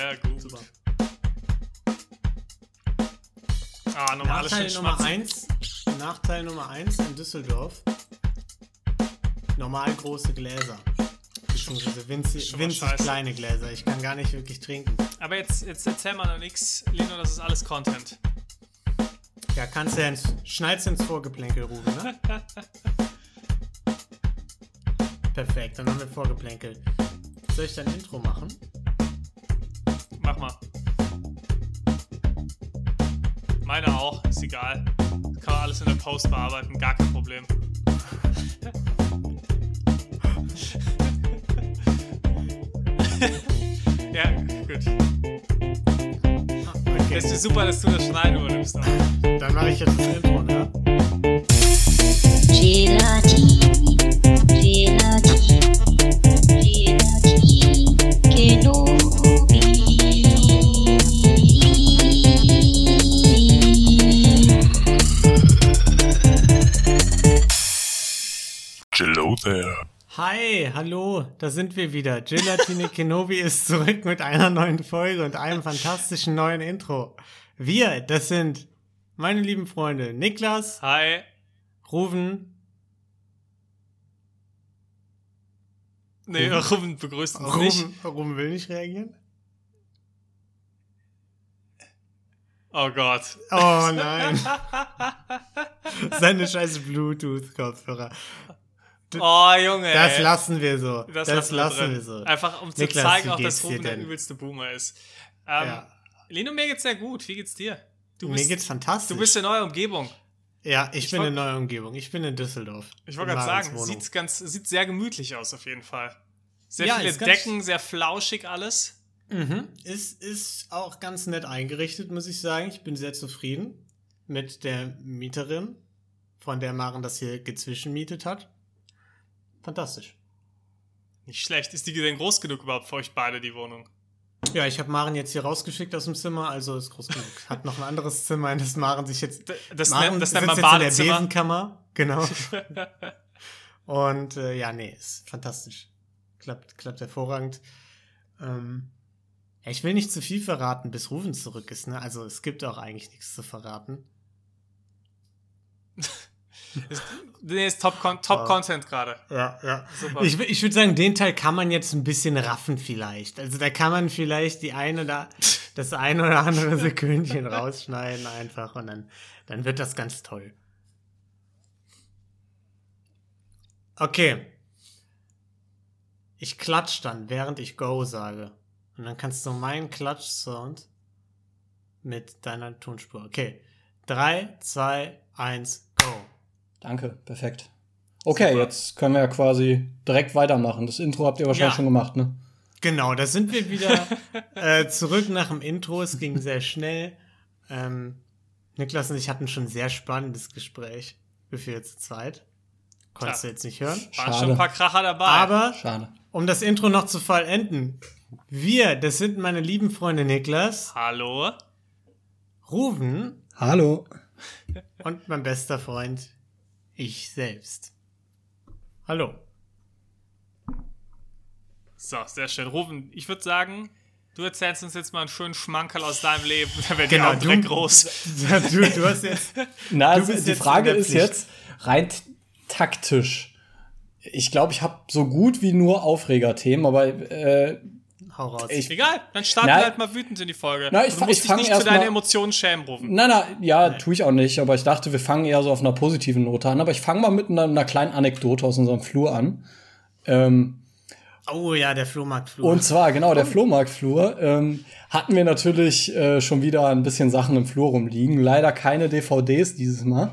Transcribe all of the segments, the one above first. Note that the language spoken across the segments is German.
Sehr gut. Super. Ah, normale Nachteil Nummer 1. Nachteil Nummer 1 in Düsseldorf. Normal große Gläser. Beziehungsweise winzig, winzig kleine Gläser. Ich kann gar nicht wirklich trinken. Aber jetzt, jetzt erzähl mal noch nix, Lino, das ist alles Content. Ja, kannst du ja ins, schneid's ins Vorgeplänkel rufen, ne? Perfekt, dann haben wir Vorgeplänkel. Soll ich dein Intro machen? Meine auch, ist egal. Kann man alles in der Post bearbeiten, gar kein Problem. ja, gut. Okay, Es ist super, dass du das Schneiden übernimmst. dann mache ich jetzt das Intro, ne? Gelati, Hi, hallo, da sind wir wieder. Gelatine Kenobi ist zurück mit einer neuen Folge und einem fantastischen neuen Intro. Wir, das sind meine lieben Freunde Niklas, Hi. Ruven, Nee, Ruben begrüßt uns nicht. Ruven, Ruven will nicht reagieren. Oh Gott. Oh nein. Seine scheiß Bluetooth-Kopfhörer. Oh, Junge. Das ey. lassen wir so. Das, lassen lassen drin. wir so. Einfach um zu Niklas, zeigen, auch, dass Ruben der übelste Boomer ist. Ähm, Ja. Lino, mir geht's sehr gut. Wie geht's dir? Du Mir bist, geht's fantastisch. du bist in neuer Umgebung. ja, ich, bin wollt- in neuer Umgebung. Ich bin in Düsseldorf. Ich wollte gerade sagen, sieht's ganz, sieht sehr gemütlich aus auf jeden Fall. Sehr Ja, viele Decken, sehr flauschig alles. Mhm. Ist, ist auch ganz nett eingerichtet, muss ich sagen. Ich bin sehr zufrieden mit der Mieterin, von der Maren das hier gezwischenmietet hat. Fantastisch. Nicht schlecht. Ist die denn groß genug überhaupt für euch beide, die Wohnung? Ja, ich habe Maren jetzt hier rausgeschickt aus dem Zimmer, also ist groß genug. Hat noch ein anderes Zimmer, in das Maren sich jetzt. Das, Maren nennt, das nennt man jetzt in der Badezimmer. Besenkammer. Genau. Und äh, ja, nee, ist fantastisch. Klappt, klappt hervorragend. Ähm, ich will nicht zu viel verraten, bis Rufen zurück ist, ne? Also es gibt auch eigentlich nichts zu verraten. Nee, ist Top, Con Top Ah. Content gerade. Ja, ja. Super. Ich, ich würde sagen, den Teil kann man jetzt ein bisschen raffen vielleicht. Also da kann man vielleicht die eine da, das eine oder andere Sekündchen rausschneiden einfach und dann, dann wird das ganz toll. Okay. Ich klatsch dann, während ich Go sage. Und dann kannst du meinen Klatsch-Sound mit deiner Tonspur. Okay. 3, 2, 1, Go. Danke, perfekt. Okay, jetzt können wir ja quasi direkt weitermachen. Das Intro habt ihr wahrscheinlich Ja. schon gemacht, ne? Genau, da sind wir wieder äh, zurück nach dem Intro. Es ging sehr schnell. Ähm, Niklas und ich hatten schon ein sehr spannendes Gespräch. Wir vier zu zweit. Konntest du jetzt nicht hören. Waren Schade. schon ein paar Kracher dabei. Aber Schade. um das Intro noch zu vollenden. Wir, das sind meine lieben Freunde Niklas, Hallo? Ruven Hallo. und mein bester Freund, ich selbst. Hallo. So, sehr schön. Rufen, ich würde sagen, du erzählst uns jetzt mal einen schönen Schmankerl aus deinem Leben. Da wird genau, auch du- direkt groß. Du, du hast jetzt. Na, Du also bist die jetzt Frage ist jetzt rein taktisch. Ich glaube, ich habe so gut wie nur Aufregerthemen, aber äh, Hau raus. ich Egal, dann starten Na- wir halt mal wütend in die Folge. Na, ich du musst ich dich nicht für deine Emotionen schämen, Rufen. Na, na, ja, tue ich auch nicht, aber ich dachte, wir fangen eher so auf einer positiven Note an. Aber ich fange mal mit einer, einer kleinen Anekdote aus unserem Flur an. Ähm, Oh ja, der Flohmarktflur. und zwar, genau, der Flohmarktflur. Ähm, hatten wir natürlich äh, schon wieder ein bisschen Sachen im Flur rumliegen. Leider keine DVDs dieses Mal.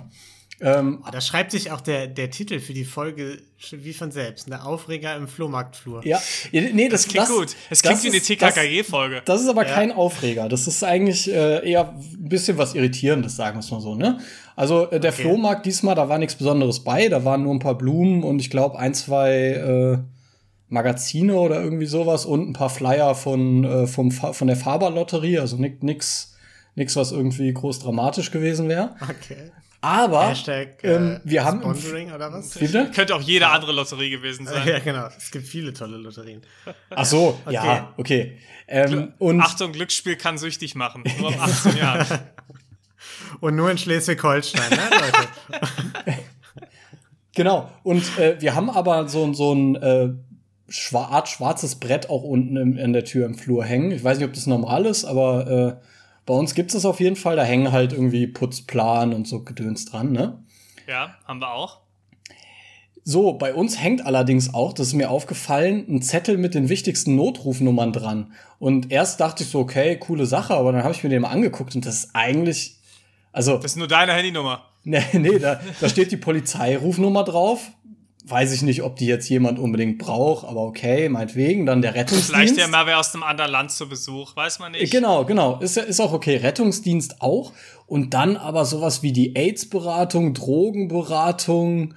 Ähm, Oh, da schreibt sich auch der, der Titel für die Folge wie von selbst. Der Aufreger im Flohmarktflur. ja, nee, das, Das klingt gut. Es klingt wie eine ist- das- TKKG-Folge. Das ist aber Ja. kein Aufreger. Das ist eigentlich äh, eher ein bisschen was Irritierendes, sagen wir es mal so, ne? Also äh, der Okay. Flohmarkt diesmal, da war nichts Besonderes bei. Da waren nur ein paar Blumen und ich glaube ein, zwei äh, Magazine oder irgendwie sowas und ein paar Flyer von, äh, vom, Fa- von der Faber-Lotterie. Also nix, nix, nix, was irgendwie groß dramatisch gewesen wäre. Okay. Aber Hashtag äh, ähm, wir haben Sponsoring oder was? Bitte? Könnte auch jede andere Lotterie gewesen sein. Ja, genau. Es gibt viele tolle Lotterien. Ach so, ja, okay. Ähm, und Achtung, Glücksspiel kann süchtig machen. Nur ab 18 Jahren. Und nur in Schleswig-Holstein, ne, Leute? genau. Und äh, wir haben aber so, so ein äh, Art schwarzes Brett auch unten im, in der Tür im Flur hängen. Ich weiß nicht, ob das normal ist, aber äh, bei uns gibt es auf jeden Fall. Da hängen halt irgendwie Putzplan und so Gedöns dran, ne? Ja, haben wir auch. So, bei uns hängt allerdings auch, das ist mir aufgefallen, ein Zettel mit den wichtigsten Notrufnummern dran. Und erst dachte ich so, okay, coole Sache, aber dann habe ich mir den mal angeguckt und das ist eigentlich, also, Das ist nur deine Handynummer. nee, nee da, da steht die Polizeirufnummer drauf. Weiß ich nicht, ob die jetzt jemand unbedingt braucht, aber okay, meinetwegen. Dann der Rettungsdienst. Vielleicht ja mal wer aus einem anderen Land zu Besuch, weiß man nicht. Genau, genau. Ist, ja- ist auch okay. Rettungsdienst auch. Und dann aber sowas wie die AIDS-Beratung, Drogenberatung,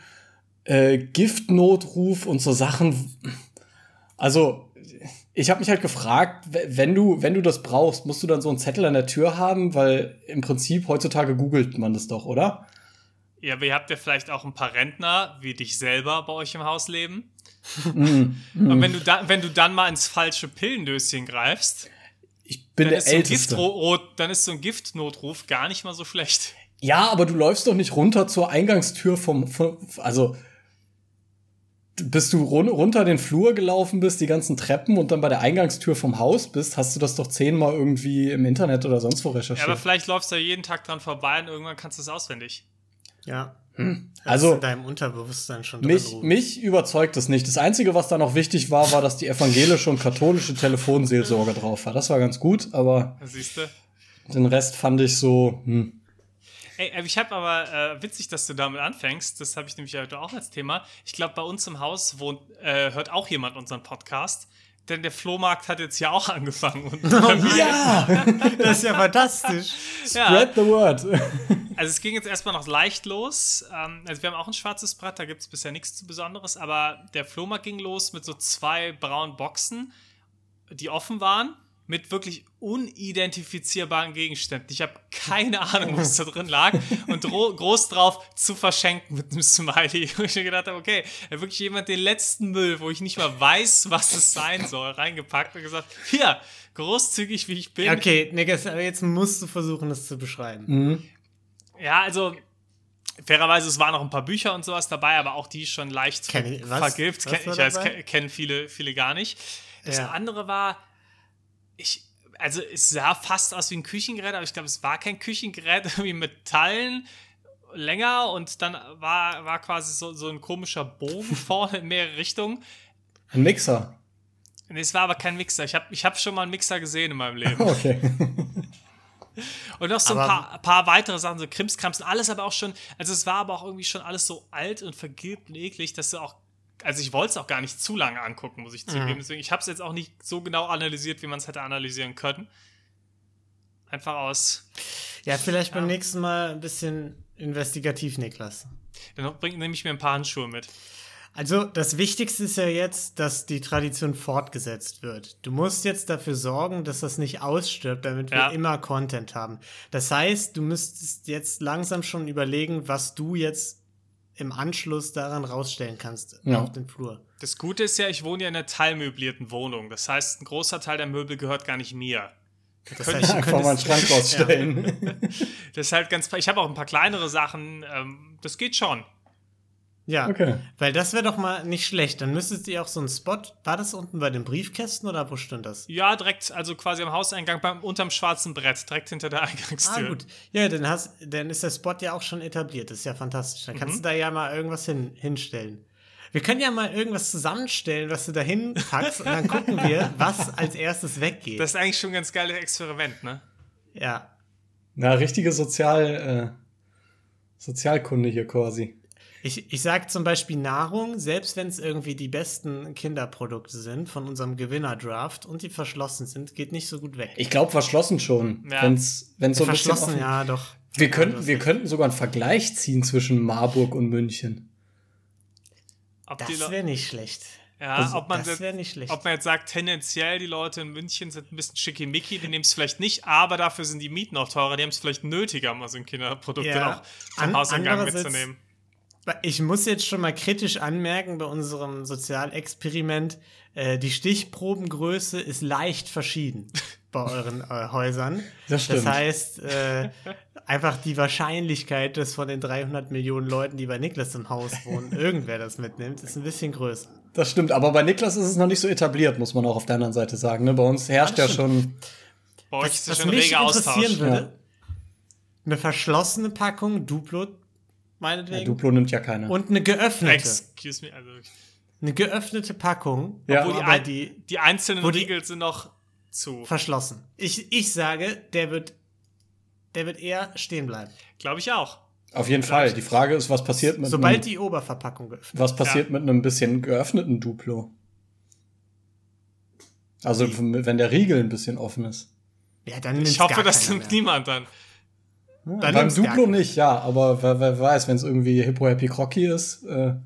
äh, Giftnotruf und so Sachen. Also, ich habe mich halt gefragt, wenn du, wenn du das brauchst, musst du dann so einen Zettel an der Tür haben, weil im Prinzip heutzutage googelt man das doch, oder? Ja, aber ihr habt ja vielleicht auch ein paar Rentner, wie dich selber, bei euch im Haus leben. Mhm. Und wenn du, da, wenn du dann mal ins falsche Pillendöschen greifst, Ich bin dann der ist, so ein Älteste. Giftro- dann ist so ein Giftnotruf gar nicht mal so schlecht. Ja, aber du läufst doch nicht runter zur Eingangstür vom, vom also bis du run runter den Flur gelaufen bist, die ganzen Treppen und dann bei der Eingangstür vom Haus bist, hast du das doch zehnmal irgendwie im Internet oder sonst wo Ja, aber recherchiert. vielleicht läufst du ja jeden Tag dran vorbei und irgendwann kannst du es auswendig. Ja. also Das in deinem Unterbewusstsein schon drin mich, ruht. mich überzeugt das nicht. Das Einzige, was da noch wichtig war, war, dass die evangelische und katholische Telefonseelsorge drauf war. Das war ganz gut, aber Siehst du? den Rest fand ich so, hm. Ey, äh, ich habe aber, äh, witzig, dass du damit anfängst, das habe ich nämlich heute auch als Thema. Ich glaube, bei uns im Haus wohnt, äh, hört auch jemand unseren Podcast, denn der Flohmarkt hat jetzt ja auch angefangen. Und Ja! Das ist ja fantastisch. ja, Spread the word. also es ging jetzt erstmal noch leicht los. Ähm, also wir haben auch ein schwarzes Brett, da gibt es bisher nichts zu Besonderes, aber der Flohmarkt ging los mit so zwei braunen Boxen, die offen waren, mit wirklich unidentifizierbaren Gegenständen. Ich habe keine Ahnung, was da drin lag. Und groß drauf zu verschenken mit einem Smiley. Wo ich mir gedacht habe, okay, da hat wirklich jemand den letzten Müll, wo ich nicht mal weiß, was es sein soll, reingepackt und gesagt, hier, großzügig wie ich bin. Okay, Niggas, aber jetzt musst du versuchen, das zu beschreiben. Mhm. Ja, also fairerweise, es waren noch ein paar Bücher und sowas dabei, aber auch die schon leicht Kenn ich- was? vergilbt. Was Kenn, ich weiß, dabei? ke- kennen viele, viele gar nicht. Das Ja. andere war, ich, also es sah fast aus wie ein Küchengerät, aber ich glaube, es war kein Küchengerät, irgendwie Metallen länger und dann war, war quasi so, so ein komischer Bogen vorne in mehrere Richtungen. Ein Mixer. Nee, es war aber kein Mixer. Ich habe ich hab schon mal einen Mixer gesehen in meinem Leben. Okay. Und noch so ein paar, paar weitere Sachen, so Krimskrams und alles aber auch schon, also es war aber auch irgendwie schon alles so alt und vergilbt und eklig, dass du auch, also ich wollte es auch gar nicht zu lange angucken, muss ich zugeben. Deswegen, ich habe es jetzt auch nicht so genau analysiert, wie man es hätte analysieren können. Einfach aus, Ja, vielleicht beim nächsten Mal ein bisschen investigativ, Niklas. dann bring, nehme ich mir ein paar Handschuhe mit. Also, das Wichtigste ist ja jetzt, dass die Tradition fortgesetzt wird. Du musst jetzt dafür sorgen, dass das nicht ausstirbt, damit wir Ja. immer Content haben. Das heißt, du müsstest jetzt langsam schon überlegen, was du jetzt im Anschluss daran rausstellen kannst Ja. auf den Flur. Das Gute ist ja, ich wohne ja in einer teilmöblierten Wohnung. Das heißt, ein großer Teil der Möbel gehört gar nicht mir. Das Könnte- heißt, du Einfach mal einen Schrank rausstellen. Das ist halt ganz, ich habe auch ein paar kleinere Sachen, ähm, das geht schon. Ja, Okay. weil das wäre doch mal nicht schlecht. Dann müsstet ihr auch so einen Spot. War das unten bei den Briefkästen oder wo stand das? Ja, direkt, also quasi am Hauseingang, beim, unterm schwarzen Brett, direkt hinter der Ah, Eingangstür. gut. Ja, dann, hast, dann ist der Spot ja auch schon etabliert. Das ist ja fantastisch. Dann Mhm. kannst du da ja mal irgendwas hin, hinstellen. Wir können ja mal irgendwas zusammenstellen, was du da hinpackst und dann gucken wir, was als erstes weggeht. Das ist eigentlich schon ein ganz geiles Experiment, ne? ja. Na, richtige Sozial, äh, Sozialkunde hier quasi. Ich, ich sag zum Beispiel Nahrung, selbst wenn es irgendwie die besten Kinderprodukte sind von unserem Gewinnerdraft und die verschlossen sind, geht nicht so gut weg. Ich glaube verschlossen schon. Ja. Wenn's, wenn's so ein bisschen verschlossen, offen- ja, doch. Wir könnten, wir könnten sogar einen Vergleich ziehen zwischen Marburg und München. Ob Das wäre nicht schlecht. Ja, Also, ob, man das nicht schlecht. ob man jetzt sagt, tendenziell die Leute in München sind ein bisschen schickimicki, die nehmen es vielleicht nicht, aber dafür sind die Mieten auch teurer, die haben es vielleicht nötiger, mal so ein Kinderprodukt Ja. dann auch vom An- andererseits- mitzunehmen. Ich muss jetzt schon mal kritisch anmerken bei unserem Sozialexperiment, äh, die Stichprobengröße ist leicht verschieden bei euren äh, Häusern. Das stimmt. Das heißt, äh, einfach die Wahrscheinlichkeit, dass von den 300 Millionen Leuten, die bei Niklas im Haus wohnen, irgendwer das mitnimmt, ist ein bisschen größer. Das stimmt, aber bei Niklas ist es noch nicht so etabliert, muss man auch auf der anderen Seite sagen. Ne? Bei uns herrscht ja das schon. Bei euch ist ja was schon mich reger interessieren Austausch. würde, eine verschlossene Packung Duplo, Ja, meinetwegen, Duplo nimmt ja keiner. und eine geöffnete. Excuse me. Also, Eine geöffnete Packung, Ja. wo Wo die, die die einzelnen wo die- Riegel sind noch zu. verschlossen. Ich, ich sage, der wird, der wird eher stehen bleiben. Glaube ich auch. Auf jeden Fall. Die Frage ist, was passiert mit Sobald einem, die Oberverpackung geöffnet was passiert mit einem bisschen geöffneten Duplo? Also wenn der Riegel ein bisschen offen ist. Ja, dann Ich hoffe, gar das nimmt mehr. niemand dann. Dann Beim Duplo nicht, ja, aber wer, wer weiß, wenn es irgendwie Hippo Happy Crocky ist. Äh,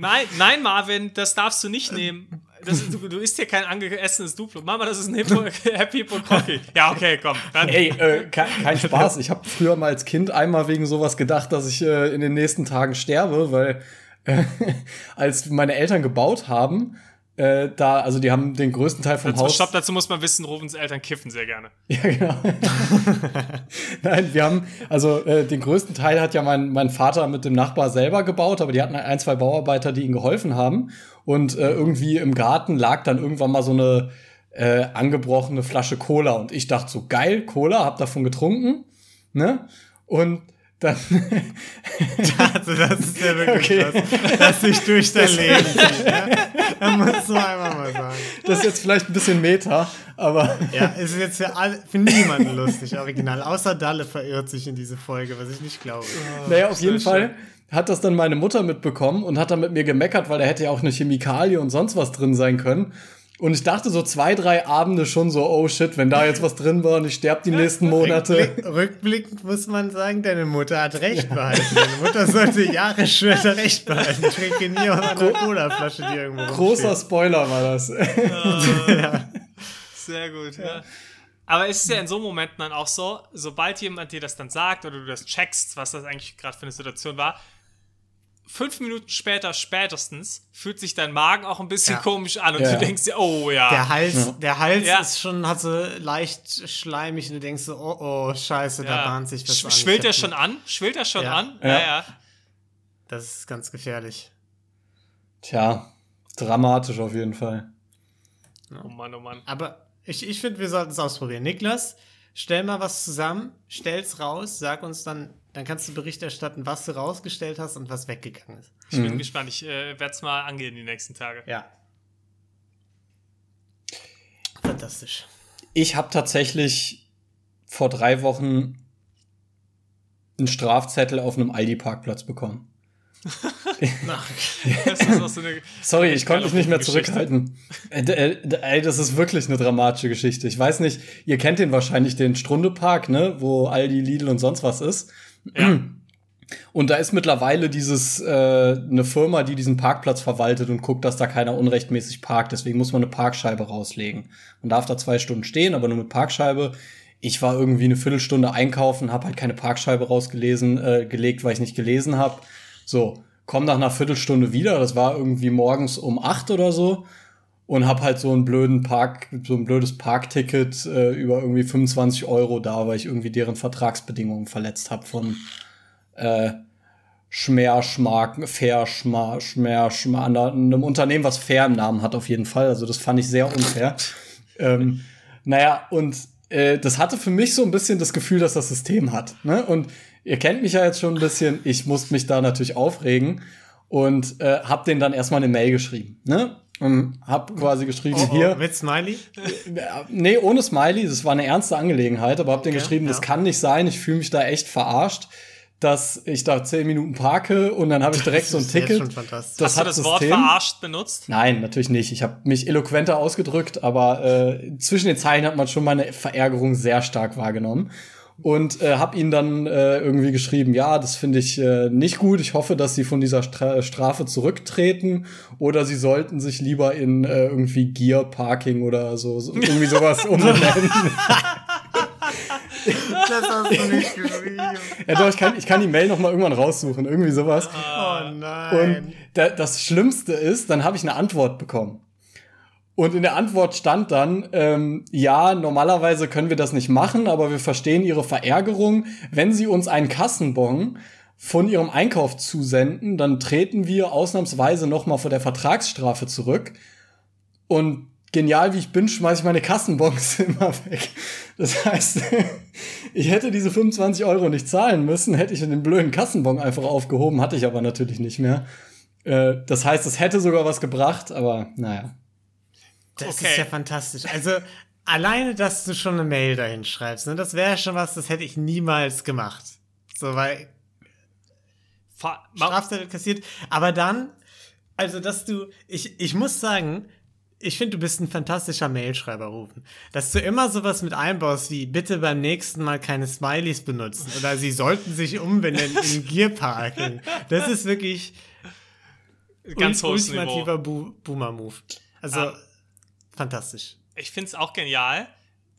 Nein, nein, Marvin, das darfst du nicht nehmen. Das, du, du isst hier kein angeessenes Duplo. Mama, das ist ein Hippo, Happy Hippo Crocky. Ja, okay, komm. Dann, ey, äh, kein, kein Spaß. Ich habe früher mal als Kind einmal wegen sowas gedacht, dass ich äh, in den nächsten Tagen sterbe, weil äh, als meine Eltern gebaut haben, äh, da, also die haben den größten Teil vom dazu, Haus. stopp, dazu muss man wissen, Robens Eltern kiffen sehr gerne. Ja, genau. Nein, wir haben, also äh, den größten Teil hat ja mein, mein Vater mit dem Nachbar selber gebaut, aber die hatten ein, zwei Bauarbeiter, die ihnen geholfen haben. Und äh, irgendwie im Garten lag dann irgendwann mal so eine äh, angebrochene Flasche Cola. Und ich dachte so, geil, Cola, hab davon getrunken. Ne? Und dann, Also das ist ja wirklich Okay. was, das sich durch dein Leben. Ja? Musst du einmal mal sagen. das ist jetzt vielleicht ein bisschen Meta, aber Ja, es ist jetzt für, alle, für niemanden lustig, original. Außer Dalle verirrt sich in diese Folge, was ich nicht glaube. Naja, auf jeden Fall hat das dann meine Mutter mitbekommen und hat dann mit mir gemeckert, weil da hätte ja auch eine Chemikalie und sonst was drin sein können. Und ich dachte so zwei, drei Abende schon so, oh shit, wenn da jetzt was drin war und ich sterbe die nächsten Monate. Rückblick, rückblickend muss man sagen, deine Mutter hat recht behalten. Deine Mutter sollte Jahre später recht behalten. Ich trinke nie aus einer Cola-Flasche, die irgendwo Großer rumsteht. Spoiler war das. Sehr gut, ja. Aber es ist ja in so Momenten dann auch so, sobald jemand dir das dann sagt oder du das checkst, was das eigentlich gerade für eine Situation war, fünf Minuten später spätestens fühlt sich dein Magen auch ein bisschen Ja. komisch an und Ja. du denkst dir, oh ja. Der Hals, der Hals Ja. ist schon, hat so leicht schleimig und du denkst so, oh, oh, scheiße, da ja. bahnt sich was Sch- an. Schwillt hab- schon an? Schwillt er schon Ja. an? Ja. Ja, ja. Das ist ganz gefährlich. Tja, dramatisch auf jeden Fall. Oh Mann, oh Mann. Aber ich, ich finde, wir sollten es ausprobieren. Niklas, stell mal was zusammen, stell's raus, sag uns dann, dann kannst du Bericht erstatten, was du rausgestellt hast und was weggegangen ist. Ich Mhm. bin gespannt. Ich äh, werde es mal angehen die nächsten Tage. Ja. Fantastisch. Ich habe tatsächlich vor drei Wochen einen Strafzettel auf einem Aldi-Parkplatz bekommen. Das ist auch so eine, Sorry, ich konnte mich nicht mehr Geschichte. zurückhalten. Äh, äh, Ey, das ist wirklich eine dramatische Geschichte. Ich weiß nicht, ihr kennt den wahrscheinlich, den Strunde-Park, ne, wo Aldi, Lidl und sonst was ist. Ja. Und da ist mittlerweile dieses äh, eine Firma, die diesen Parkplatz verwaltet und guckt, dass da keiner unrechtmäßig parkt. Deswegen muss man eine Parkscheibe rauslegen. Man darf da zwei Stunden stehen, aber nur mit Parkscheibe. Ich war irgendwie eine Viertelstunde einkaufen, habe halt keine Parkscheibe rausgelesen, äh, gelegt, weil ich nicht gelesen habe. So, komm nach einer Viertelstunde wieder. Das war irgendwie morgens um acht oder so und hab halt so einen blöden Park, so ein blödes Parkticket äh, über irgendwie 25 Euro da, weil ich irgendwie deren Vertragsbedingungen verletzt habe von äh, Schmerschmark, Fair, Schmar, Schmer, Schmar, einem Unternehmen, was Fair im Namen hat auf jeden Fall. Also das fand ich sehr unfair. ähm, naja, und äh, das hatte für mich so ein bisschen das Gefühl, dass das System hat. Ne? Und ihr kennt mich ja jetzt schon ein bisschen. Ich musste mich da natürlich aufregen und äh, hab den dann erstmal eine Mail geschrieben. Ne? Und hab quasi geschrieben, Oh, oh, hier, mit Smiley? Nee, ohne Smiley, das war eine ernste Angelegenheit, aber hab den Okay, geschrieben, das ja. kann nicht sein, ich fühle mich da echt verarscht, dass ich da zehn Minuten parke und dann habe ich direkt so ein Das ist jetzt Ticket. schon fantastisch. Das Hast du hat das Wort System. verarscht benutzt? Nein, natürlich nicht. Ich habe mich eloquenter ausgedrückt, aber äh, zwischen den Zeilen hat man schon meine Verärgerung sehr stark wahrgenommen. Und äh, habe ihnen dann äh, irgendwie geschrieben, ja, das finde ich äh, nicht gut. Ich hoffe, dass sie von dieser Stra Strafe zurücktreten oder sie sollten sich lieber in äh, irgendwie Gear Parking oder so, so irgendwie sowas umbenennen. Das hast du nicht geschrieben. ja, doch, ich kann, ich kann die Mail noch mal irgendwann raussuchen, irgendwie sowas. Oh Und nein. da, das Schlimmste ist, dann habe ich eine Antwort bekommen. Und in der Antwort stand dann, ähm, ja, normalerweise können wir das nicht machen, aber wir verstehen Ihre Verärgerung. Wenn Sie uns einen Kassenbon von Ihrem Einkauf zusenden, dann treten wir ausnahmsweise noch mal vor der Vertragsstrafe zurück. Und genial wie ich bin, schmeiße ich meine Kassenbons immer weg. Das heißt, ich hätte diese 25 Euro nicht zahlen müssen, hätte ich den blöden Kassenbon einfach aufgehoben, hatte ich aber natürlich nicht mehr. Äh, das heißt, es hätte sogar was gebracht, aber naja. Das Okay. ist ja fantastisch. Also, alleine, dass du schon eine Mail dahin schreibst, ne, das wäre schon was, das hätte ich niemals gemacht. So, weil Fa- Strafzettel kassiert. Aber dann, also, dass du, ich, ich muss sagen, ich finde, du bist ein fantastischer Mailschreiber, Rufen. Dass du immer sowas mit einbaust, wie bitte beim nächsten Mal keine Smileys benutzen oder sie sollten sich umbenennen in Gearparking. Das ist wirklich Ganz ultimativer Bo Boomer-Move. Also, Ah. Fantastisch. Ich finde es auch genial.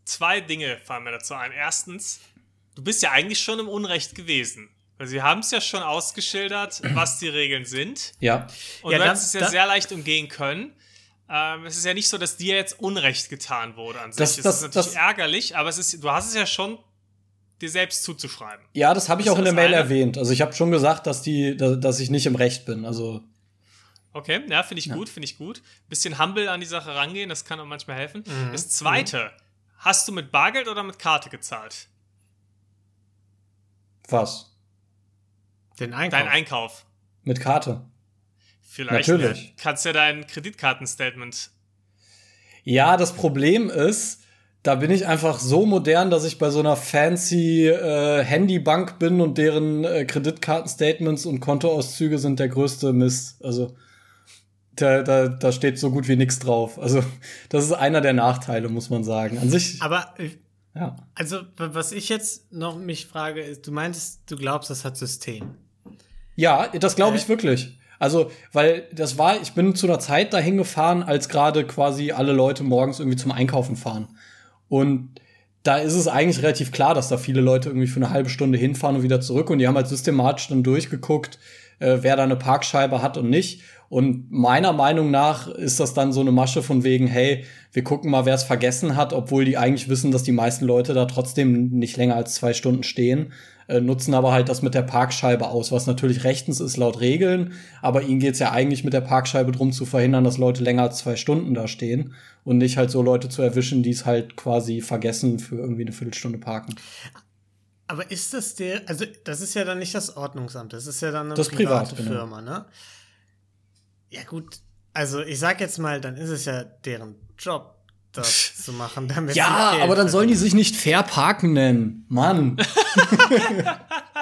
Zwei Dinge fallen mir dazu ein. Erstens, du bist ja eigentlich schon im Unrecht gewesen. Weil sie haben es ja schon ausgeschildert, was die Regeln sind. Ja. Und Ja, du hättest es ja sehr leicht umgehen können. Ähm, es ist ja nicht so, dass dir jetzt Unrecht getan wurde an sich. Das- es das- ist natürlich das- ärgerlich, aber es ist, du hast es ja schon dir selbst zuzuschreiben. Ja, das habe ich Das auch in der Mail eine. erwähnt. Also ich habe schon gesagt, dass die, da- dass ich nicht im Recht bin. Also Okay, ja, finde ich gut, finde ich gut. Bisschen humble an die Sache rangehen, das kann auch manchmal helfen. Mhm. Das zweite, hast du mit Bargeld oder mit Karte gezahlt? was? Den Einkauf. Dein Einkauf. Mit Karte. Vielleicht Natürlich. Ja, kannst ja dein Kreditkartenstatement. Ja, das Problem ist, da bin ich einfach so modern, dass ich bei so einer fancy äh, Handybank bin und deren äh, Kreditkartenstatements und Kontoauszüge sind der größte Mist. Also da, da, da steht so gut wie nichts drauf. Also das ist einer der Nachteile, muss man sagen. An sich, Aber, äh, ja. also, was ich jetzt noch mich frage, ist, du meintest, du glaubst, das hat System. Ja, das glaube ich Äh? wirklich. Also, weil das war, ich bin zu einer Zeit dahin gefahren, als gerade quasi alle Leute morgens irgendwie zum Einkaufen fahren. Und da ist es eigentlich relativ klar, dass da viele Leute irgendwie für eine halbe Stunde hinfahren und wieder zurück. Und die haben halt systematisch dann durchgeguckt, äh, wer da eine Parkscheibe hat und nicht. Und meiner Meinung nach ist das dann so eine Masche von wegen, hey, wir gucken mal, wer es vergessen hat, obwohl die eigentlich wissen, dass die meisten Leute da trotzdem nicht länger als zwei Stunden stehen, äh, nutzen aber halt das mit der Parkscheibe aus, was natürlich rechtens ist laut Regeln, aber ihnen geht's ja eigentlich mit der Parkscheibe drum zu verhindern, dass Leute länger als zwei Stunden da stehen und nicht halt so Leute zu erwischen, die es halt quasi vergessen für irgendwie eine Viertelstunde parken. Aber ist das der, also das ist ja dann nicht das Ordnungsamt, das ist ja dann eine Das private privat, genau. Firma, ne? Ja gut, also ich sag jetzt mal, dann ist es ja deren Job, das zu machen, damit Ja, aber dann sollen die sich nicht fair parken nennen. Mann.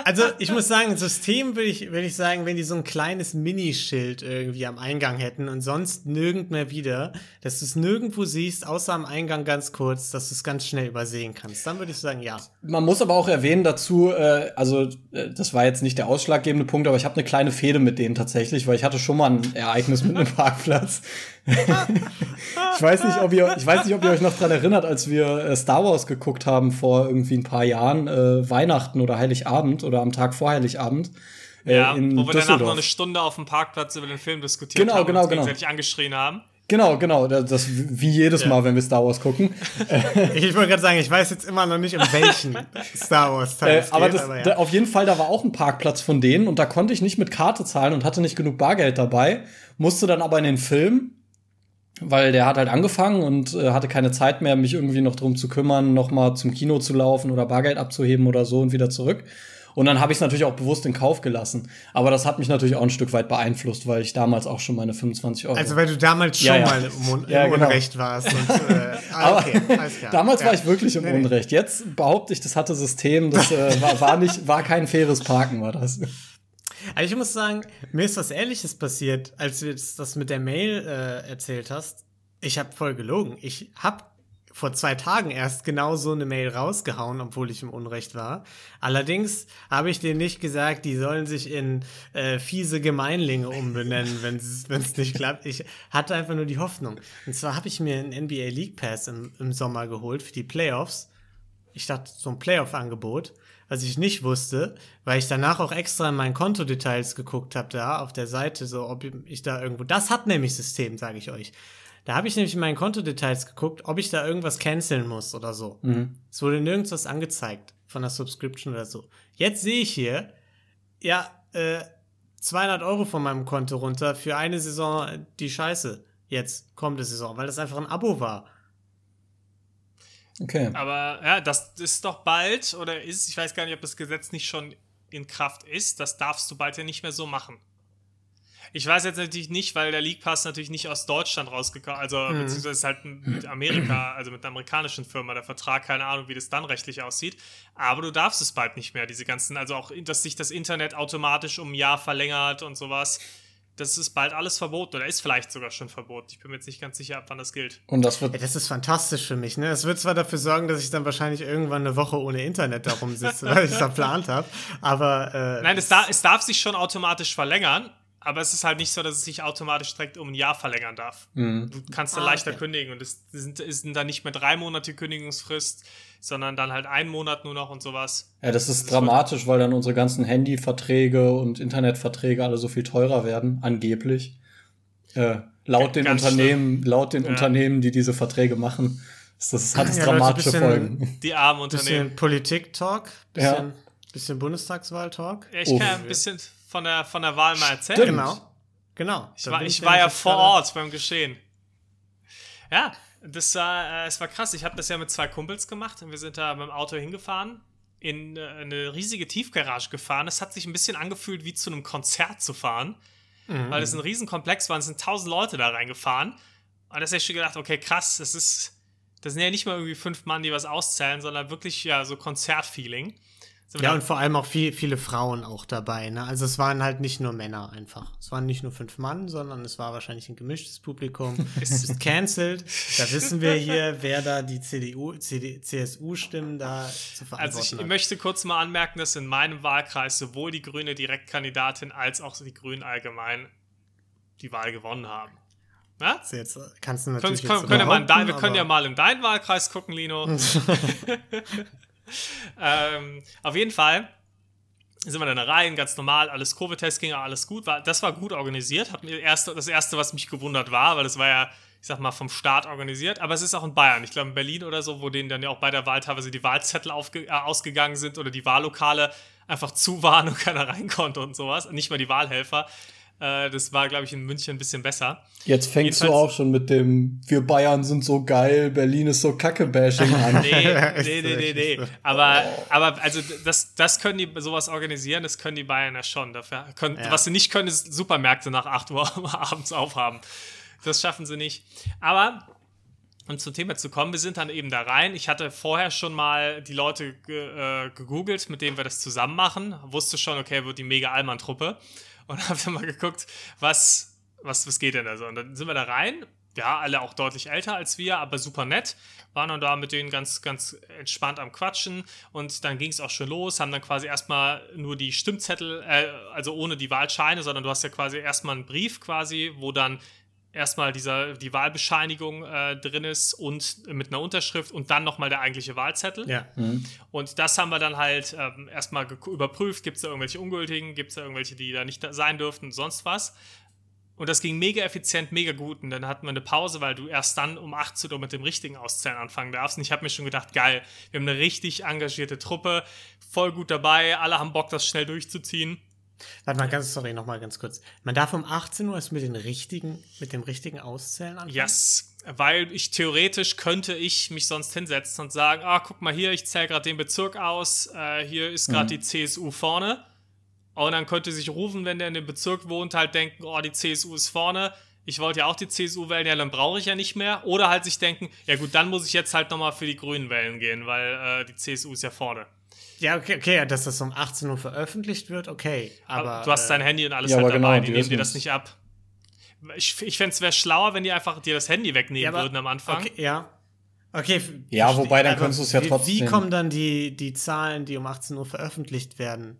Also ich muss sagen, System würde ich, würde ich sagen, wenn die so ein kleines Minischild irgendwie am Eingang hätten und sonst nirgend mehr wieder, dass du es nirgendwo siehst, außer am Eingang ganz kurz, dass du es ganz schnell übersehen kannst, dann würde ich sagen, ja. Man muss aber auch erwähnen dazu, äh, also äh, das war jetzt nicht der ausschlaggebende Punkt, aber ich habe eine kleine Fehde mit denen tatsächlich, weil ich hatte schon mal ein Ereignis mit einem Parkplatz. ich weiß nicht, ob ihr, ich weiß nicht, ob ihr euch noch dran erinnert, als wir äh, Star Wars geguckt haben vor irgendwie ein paar Jahren, äh, Weihnachten oder Heiligabend oder am Tag vor Heiligabend. äh, Ja, in wo wir danach Düsseldorf. noch eine Stunde auf dem Parkplatz über den Film diskutiert Genau, haben genau, und uns genau. gegenseitig angeschrien haben. Genau, genau, das, wie jedes Mal, wenn wir Star Wars gucken. Ich wollte gerade sagen, ich weiß jetzt immer noch nicht, um welchen Star Wars Teil Äh, es aber geht, das, ja. da, auf jeden Fall, da war auch ein Parkplatz von denen und da konnte ich nicht mit Karte zahlen und hatte nicht genug Bargeld dabei, musste dann aber in den Film, weil der hat halt angefangen und äh, hatte keine Zeit mehr, mich irgendwie noch drum zu kümmern, noch mal zum Kino zu laufen oder Bargeld abzuheben oder so und wieder zurück. Und dann habe ich es natürlich auch bewusst in Kauf gelassen. Aber das hat mich natürlich auch ein Stück weit beeinflusst, weil ich damals auch schon meine 25 Euro. Also weil du damals schon Ja, ja. mal im, Un Ja, genau. Unrecht warst. Und, äh, ah, Aber okay, damals war ich wirklich im nee. Unrecht. Jetzt behaupte ich, das hatte System, das äh, war, war nicht, war kein faires Parken, war das. Also ich muss sagen, mir ist was Ähnliches passiert, als du jetzt das mit der Mail äh, erzählt hast. Ich habe voll gelogen. Ich habe vor zwei Tagen erst genau so eine Mail rausgehauen, obwohl ich im Unrecht war. Allerdings habe ich denen nicht gesagt, die sollen sich in äh, fiese Gemeinlinge umbenennen, wenn es nicht klappt. Ich hatte einfach nur die Hoffnung. Und zwar habe ich mir einen NBA League Pass im, im Sommer geholt für die Playoffs. Ich dachte, so ein Playoff-Angebot was ich nicht wusste, weil ich danach auch extra in meinen Kontodetails geguckt habe, da auf der Seite, so ob ich da irgendwo. Das hat nämlich System, sage ich euch. Da habe ich nämlich in meinen Kontodetails geguckt, ob ich da irgendwas canceln muss oder so. Mhm. Es wurde nirgends was angezeigt von der Subscription oder so. Jetzt sehe ich hier, ja, äh, 200 Euro von meinem Konto runter für eine Saison die Scheiße. Jetzt kommende Saison, weil das einfach ein Abo war. Okay. Aber ja, das ist doch bald oder ist, ich weiß gar nicht, ob das Gesetz nicht schon in Kraft ist. Das darfst du bald ja nicht mehr so machen. Ich weiß jetzt natürlich nicht, weil der League Pass natürlich nicht aus Deutschland rausgekommen, also mhm. beziehungsweise ist halt mit Amerika, also mit einer amerikanischen Firma der Vertrag, keine Ahnung, wie das dann rechtlich aussieht. Aber du darfst es bald nicht mehr, diese ganzen, also auch, dass sich das Internet automatisch um ein Jahr verlängert und sowas das ist bald alles verboten oder ist vielleicht sogar schon verboten. Ich bin mir jetzt nicht ganz sicher, ab wann das gilt. Und das wird. Ja, das ist fantastisch für mich. Ne? Es wird zwar dafür sorgen, dass ich dann wahrscheinlich irgendwann eine Woche ohne Internet darum sitze, weil ich es verplant habe. Aber äh, nein, es, da, es darf sich schon automatisch verlängern. Aber es ist halt nicht so, dass es sich automatisch direkt um ein Jahr verlängern darf. Mhm. Du kannst dann ah, leichter okay. kündigen und es sind, es sind dann nicht mehr drei Monate Kündigungsfrist, sondern dann halt einen Monat nur noch und sowas. Ja, das ist das dramatisch, weil dann unsere ganzen Handyverträge und Internetverträge alle so viel teurer werden, angeblich. Äh, laut den Unternehmen, laut den ja. Unternehmen, die diese Verträge machen, ist das, hat es ja, dramatische bisschen, Folgen. Die armen Unternehmen. Bisschen Politik-Talk, bisschen, ja. bisschen Bundestagswahl-Talk. Ja, ich oh. kann ein bisschen von der, von der Wahl mal erzählen. Genau. Genau. Ich war, ich war ja vor Ort beim Geschehen. Ja, das war, äh, es war krass. Ich habe das ja mit zwei Kumpels gemacht und wir sind da mit dem Auto hingefahren, in äh, eine riesige Tiefgarage gefahren. Es hat sich ein bisschen angefühlt, wie zu einem Konzert zu fahren, mhm. weil es ein Riesenkomplex war. Es sind tausend Leute da reingefahren. Und da habe ich schon gedacht, okay, krass, das ist, das sind ja nicht mal irgendwie fünf Mann, die was auszählen, sondern wirklich ja so Konzertfeeling. Ja, und vor allem auch viel, viele Frauen auch dabei. Ne? Also es waren halt nicht nur Männer einfach. Es waren nicht nur fünf Mann, sondern es war wahrscheinlich ein gemischtes Publikum. es ist cancelled. Da wissen wir hier, wer da die CDU, CD, CSU-Stimmen da zu verantworten Also ich hat. möchte kurz mal anmerken, dass in meinem Wahlkreis sowohl die grüne Direktkandidatin als auch die Grünen allgemein die Wahl gewonnen haben. Ja? Jetzt kannst du natürlich können, können, können ja wir können ja mal in deinen Wahlkreis gucken, Lino. ähm, auf jeden Fall sind wir dann rein, ganz normal, alles Covid-Test ging, alles gut. War, das war gut organisiert. Hat mir erst, das erste, was mich gewundert war, weil das war ja, ich sag mal, vom Staat organisiert. Aber es ist auch in Bayern. Ich glaube, in Berlin oder so, wo denen dann ja auch bei der Wahl teilweise die Wahlzettel aufge, äh, ausgegangen sind oder die Wahllokale einfach zu waren und keiner rein konnte und sowas. Nicht mal die Wahlhelfer. Äh, das war, glaube ich, in München ein bisschen besser. Jetzt fängst Jedenfalls, du auch schon mit dem Wir Bayern sind so geil, Berlin ist so Kacke-Bashing an. nee, nee, nee, nee, nee. Aber, aber also das, das können die sowas organisieren, das können die Bayern ja schon. Dafür können, ja. Was sie nicht können, ist Supermärkte nach 8 Uhr abends aufhaben. Das schaffen sie nicht. Aber um zum Thema zu kommen, wir sind dann eben da rein. Ich hatte vorher schon mal die Leute ge, äh, gegoogelt, mit denen wir das zusammen machen. Wusste schon, okay, wird die mega Allmann-Truppe und habe dann mal geguckt, was, was, was geht denn da so. Und dann sind wir da rein. Ja, alle auch deutlich älter als wir, aber super nett. Waren dann da mit denen ganz, ganz entspannt am Quatschen. Und dann ging es auch schon los. Haben dann quasi erstmal nur die Stimmzettel, äh, also ohne die Wahlscheine, sondern du hast ja quasi erstmal einen Brief quasi, wo dann erstmal dieser, die Wahlbescheinigung äh, drin ist und mit einer Unterschrift und dann nochmal der eigentliche Wahlzettel. Ja. Mhm. Und das haben wir dann halt ähm, erstmal überprüft, gibt es da irgendwelche Ungültigen, gibt es da irgendwelche, die da nicht da sein dürften, sonst was. Und das ging mega effizient, mega gut. Und dann hatten wir eine Pause, weil du erst dann um 18 Uhr mit dem richtigen Auszählen anfangen darfst. Und ich habe mir schon gedacht, geil, wir haben eine richtig engagierte Truppe, voll gut dabei, alle haben Bock, das schnell durchzuziehen. Warte mal ganz, sorry, nochmal ganz kurz. Man darf um 18 Uhr erst mit, den richtigen, mit dem richtigen Auszählen anfangen? Yes, weil ich theoretisch könnte ich mich sonst hinsetzen und sagen, ah, guck mal hier, ich zähle gerade den Bezirk aus, äh, hier ist gerade mhm. die CSU vorne. Und dann könnte sich rufen, wenn der in dem Bezirk wohnt, halt denken, oh, die CSU ist vorne. Ich wollte ja auch die CSU wählen, ja, dann brauche ich ja nicht mehr. Oder halt sich denken, ja gut, dann muss ich jetzt halt nochmal für die Grünen wählen gehen, weil äh, die CSU ist ja vorne. Ja, okay, okay, dass das um 18 Uhr veröffentlicht wird, okay. Aber, aber du hast dein Handy und alles ja, halt dabei, genau, die, die nehmen dir das nicht ab. Ich, ich fände es wäre schlauer, wenn die einfach dir das Handy wegnehmen ja, aber, würden am Anfang. Okay, ja. Okay. Ja, wobei, dann Aber könntest du es ja trotzdem- Wie kommen dann die, die Zahlen, die um 18 Uhr veröffentlicht werden,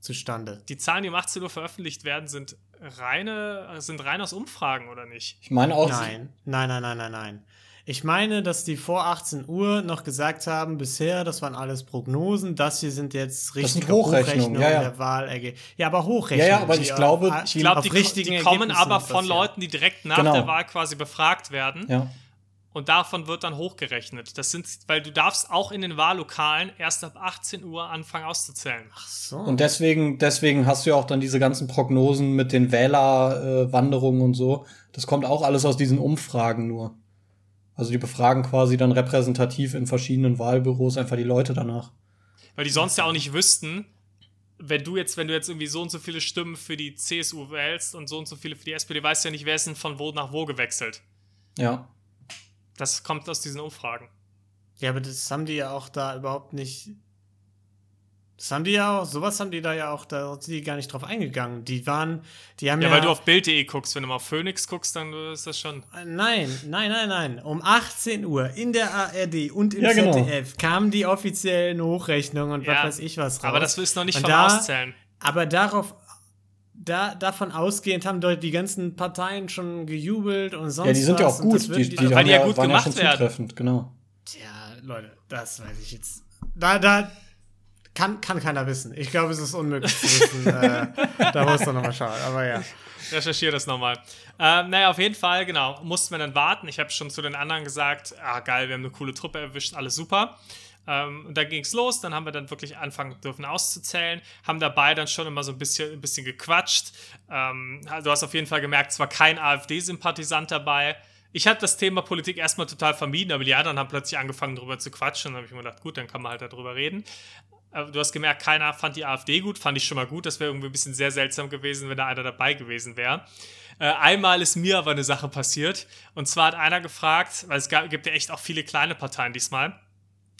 zustande? Die Zahlen, die um 18 Uhr veröffentlicht werden, sind reine, sind rein aus Umfragen, oder nicht? Ich meine auch, Nein, nein, nein, nein, nein, nein. Ich meine, dass die vor 18 Uhr noch gesagt haben, bisher, das waren alles Prognosen, das hier sind jetzt sind richtige Hochrechnungen, ja, ja. der Wahlergebnisse. Ja, aber Hochrechnungen. Ja, ja, aber die ich glaube, auf, die- Ich glaube, die, richtigen die kommen aber von. Leuten, die direkt nach Genau. der Wahl quasi befragt werden. ja. Und davon wird dann hochgerechnet. Das sind, weil du darfst auch in den Wahllokalen erst ab 18 Uhr anfangen auszuzählen. Ach so. Und deswegen, deswegen hast du ja auch dann diese ganzen Prognosen mit den Wählerwanderungen und so. Das kommt auch alles aus diesen Umfragen nur. Also die befragen quasi dann repräsentativ in verschiedenen Wahlbüros einfach die Leute danach. Weil die sonst ja auch nicht wüssten, wenn du jetzt, wenn du jetzt irgendwie so und so viele Stimmen für die CSU wählst und so und so viele für die SPD, weißt du ja nicht, wer ist denn von wo nach wo gewechselt. Ja. Das kommt aus diesen Umfragen. ja, aber das haben die ja auch da überhaupt nicht. Das haben die ja auch, sowas haben die da ja auch, da sind die gar nicht drauf eingegangen. Die waren, die haben Ja, ja. weil du auf Bild.de guckst, wenn du mal auf Phoenix guckst, dann ist das schon. Nein, nein, nein, nein. Um 18 Uhr in der ARD und im Ja, genau. ZDF kamen die offiziellen Hochrechnungen und Ja, was weiß ich was raus. Aber das ist noch nicht Und vom da- Auszählen. Aber darauf, da, davon ausgehend haben dort die ganzen Parteien schon gejubelt und sonst Ja, die sind ja was auch und gut. Die, würden die, Weil haben die ja ja gut waren ja gemacht schon werden. zutreffend, genau. Tja, Leute, das weiß ich jetzt. Da, da kann, kann keiner wissen. Ich glaube, es ist unmöglich zu wissen. äh, da muss man nochmal schauen. Aber ja. Recherchiere das nochmal. Ähm, naja, auf jeden Fall, genau, mussten wir dann warten. Ich habe schon zu den anderen gesagt, ah geil, wir haben eine coole Truppe erwischt, alles super. Ähm, und dann ging es los, dann haben wir dann wirklich anfangen dürfen auszuzählen, haben dabei dann schon immer so ein bisschen, ein bisschen gequatscht. Ähm, du hast auf jeden Fall gemerkt, es war kein AfD-Sympathisant dabei. Ich habe das Thema Politik erstmal total vermieden, aber die anderen haben plötzlich angefangen, darüber zu quatschen. Dann habe ich mir gedacht, gut, dann kann man halt darüber reden. Du hast gemerkt, keiner fand die AfD gut, fand ich schon mal gut. Das wäre irgendwie ein bisschen sehr seltsam gewesen, wenn da einer dabei gewesen wäre. Äh, einmal ist mir aber eine Sache passiert. Und zwar hat einer gefragt, weil es gab, gibt ja echt auch viele kleine Parteien diesmal.